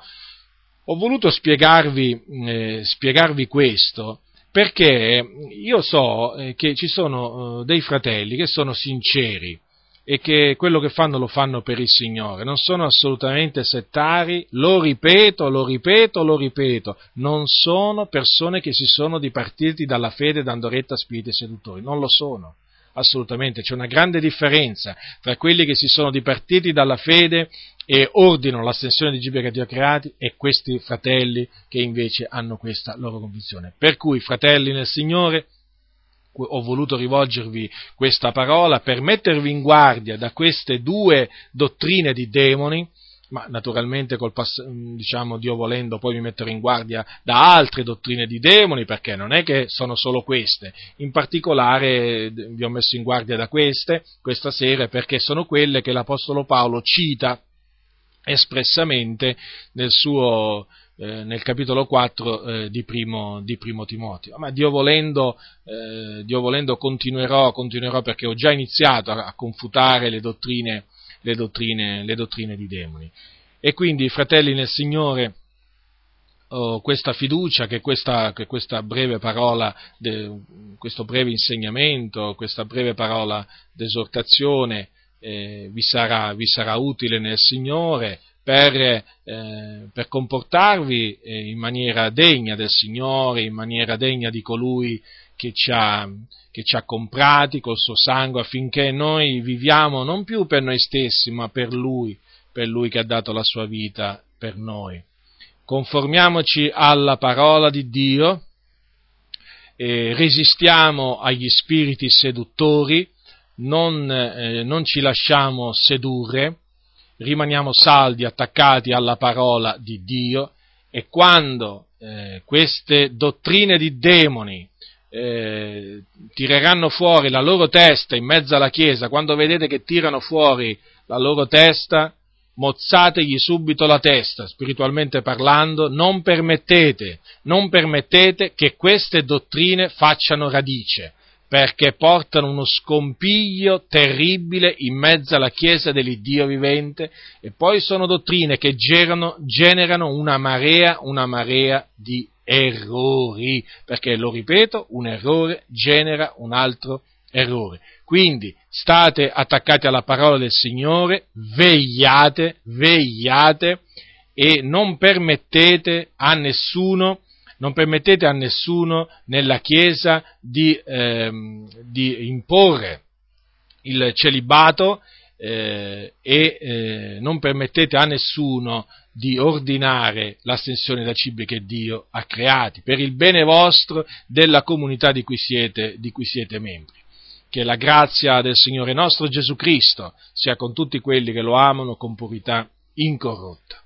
ho voluto spiegarvi, eh, spiegarvi questo perché io so eh, che ci sono eh, dei fratelli che sono sinceri e che quello che fanno lo fanno per il Signore, non sono assolutamente settari, lo ripeto, lo ripeto, lo ripeto, non sono persone che si sono dipartiti dalla fede dando retta a spiriti seduttori, non lo sono assolutamente, c'è una grande differenza tra quelli che si sono dipartiti dalla fede e ordinano l'ascensione di Gibbia che Dio ha creati e questi fratelli che invece hanno questa loro convinzione. Per cui, fratelli nel Signore, ho voluto rivolgervi questa parola per mettervi in guardia da queste due dottrine di demoni ma naturalmente col pass- diciamo, Dio volendo poi mi metterò in guardia da altre dottrine di demoni, perché non è che sono solo queste, in particolare vi ho messo in guardia da queste questa sera perché sono quelle che l'Apostolo Paolo cita espressamente nel suo eh, nel capitolo 4 eh, di, primo, di, primo, Timoteo. Ma Dio volendo, eh, Dio volendo continuerò, continuerò, perché ho già iniziato a, a confutare le dottrine, le, dottrine, le dottrine, di demoni. E quindi, fratelli nel Signore, ho questa fiducia che questa, che questa breve parola, de, questo breve insegnamento, questa breve parola d'esortazione eh, vi, sarà, vi sarà utile nel Signore per, eh, per comportarvi eh, in maniera degna del Signore, in maniera degna di colui che ci, ha, che ci ha comprati col suo sangue affinché noi viviamo non più per noi stessi, ma per Lui, per Lui che ha dato la sua vita per noi. Conformiamoci alla parola di Dio, resistiamo agli spiriti seduttori, non, eh, non ci lasciamo sedurre, rimaniamo saldi, attaccati alla parola di Dio e quando eh, queste dottrine di demoni eh, tireranno fuori la loro testa in mezzo alla Chiesa, quando vedete che tirano fuori la loro testa, mozzategli subito la testa, spiritualmente parlando, non permettete, non permettete che queste dottrine facciano radice perché portano uno scompiglio terribile in mezzo alla Chiesa dell'Iddio vivente e poi sono dottrine che generano, generano una marea, una marea di errori, perché, lo ripeto, un errore genera un altro errore. Quindi state attaccati alla parola del Signore, vegliate, vegliate e non permettete a nessuno non permettete a nessuno nella Chiesa di, ehm, di imporre il celibato eh, e eh, non permettete a nessuno di ordinare l'astensione da cibi che Dio ha creati, per il bene vostro della comunità di cui siete, di cui siete membri. Che la grazia del Signore nostro Gesù Cristo sia con tutti quelli che lo amano con purità incorrotta.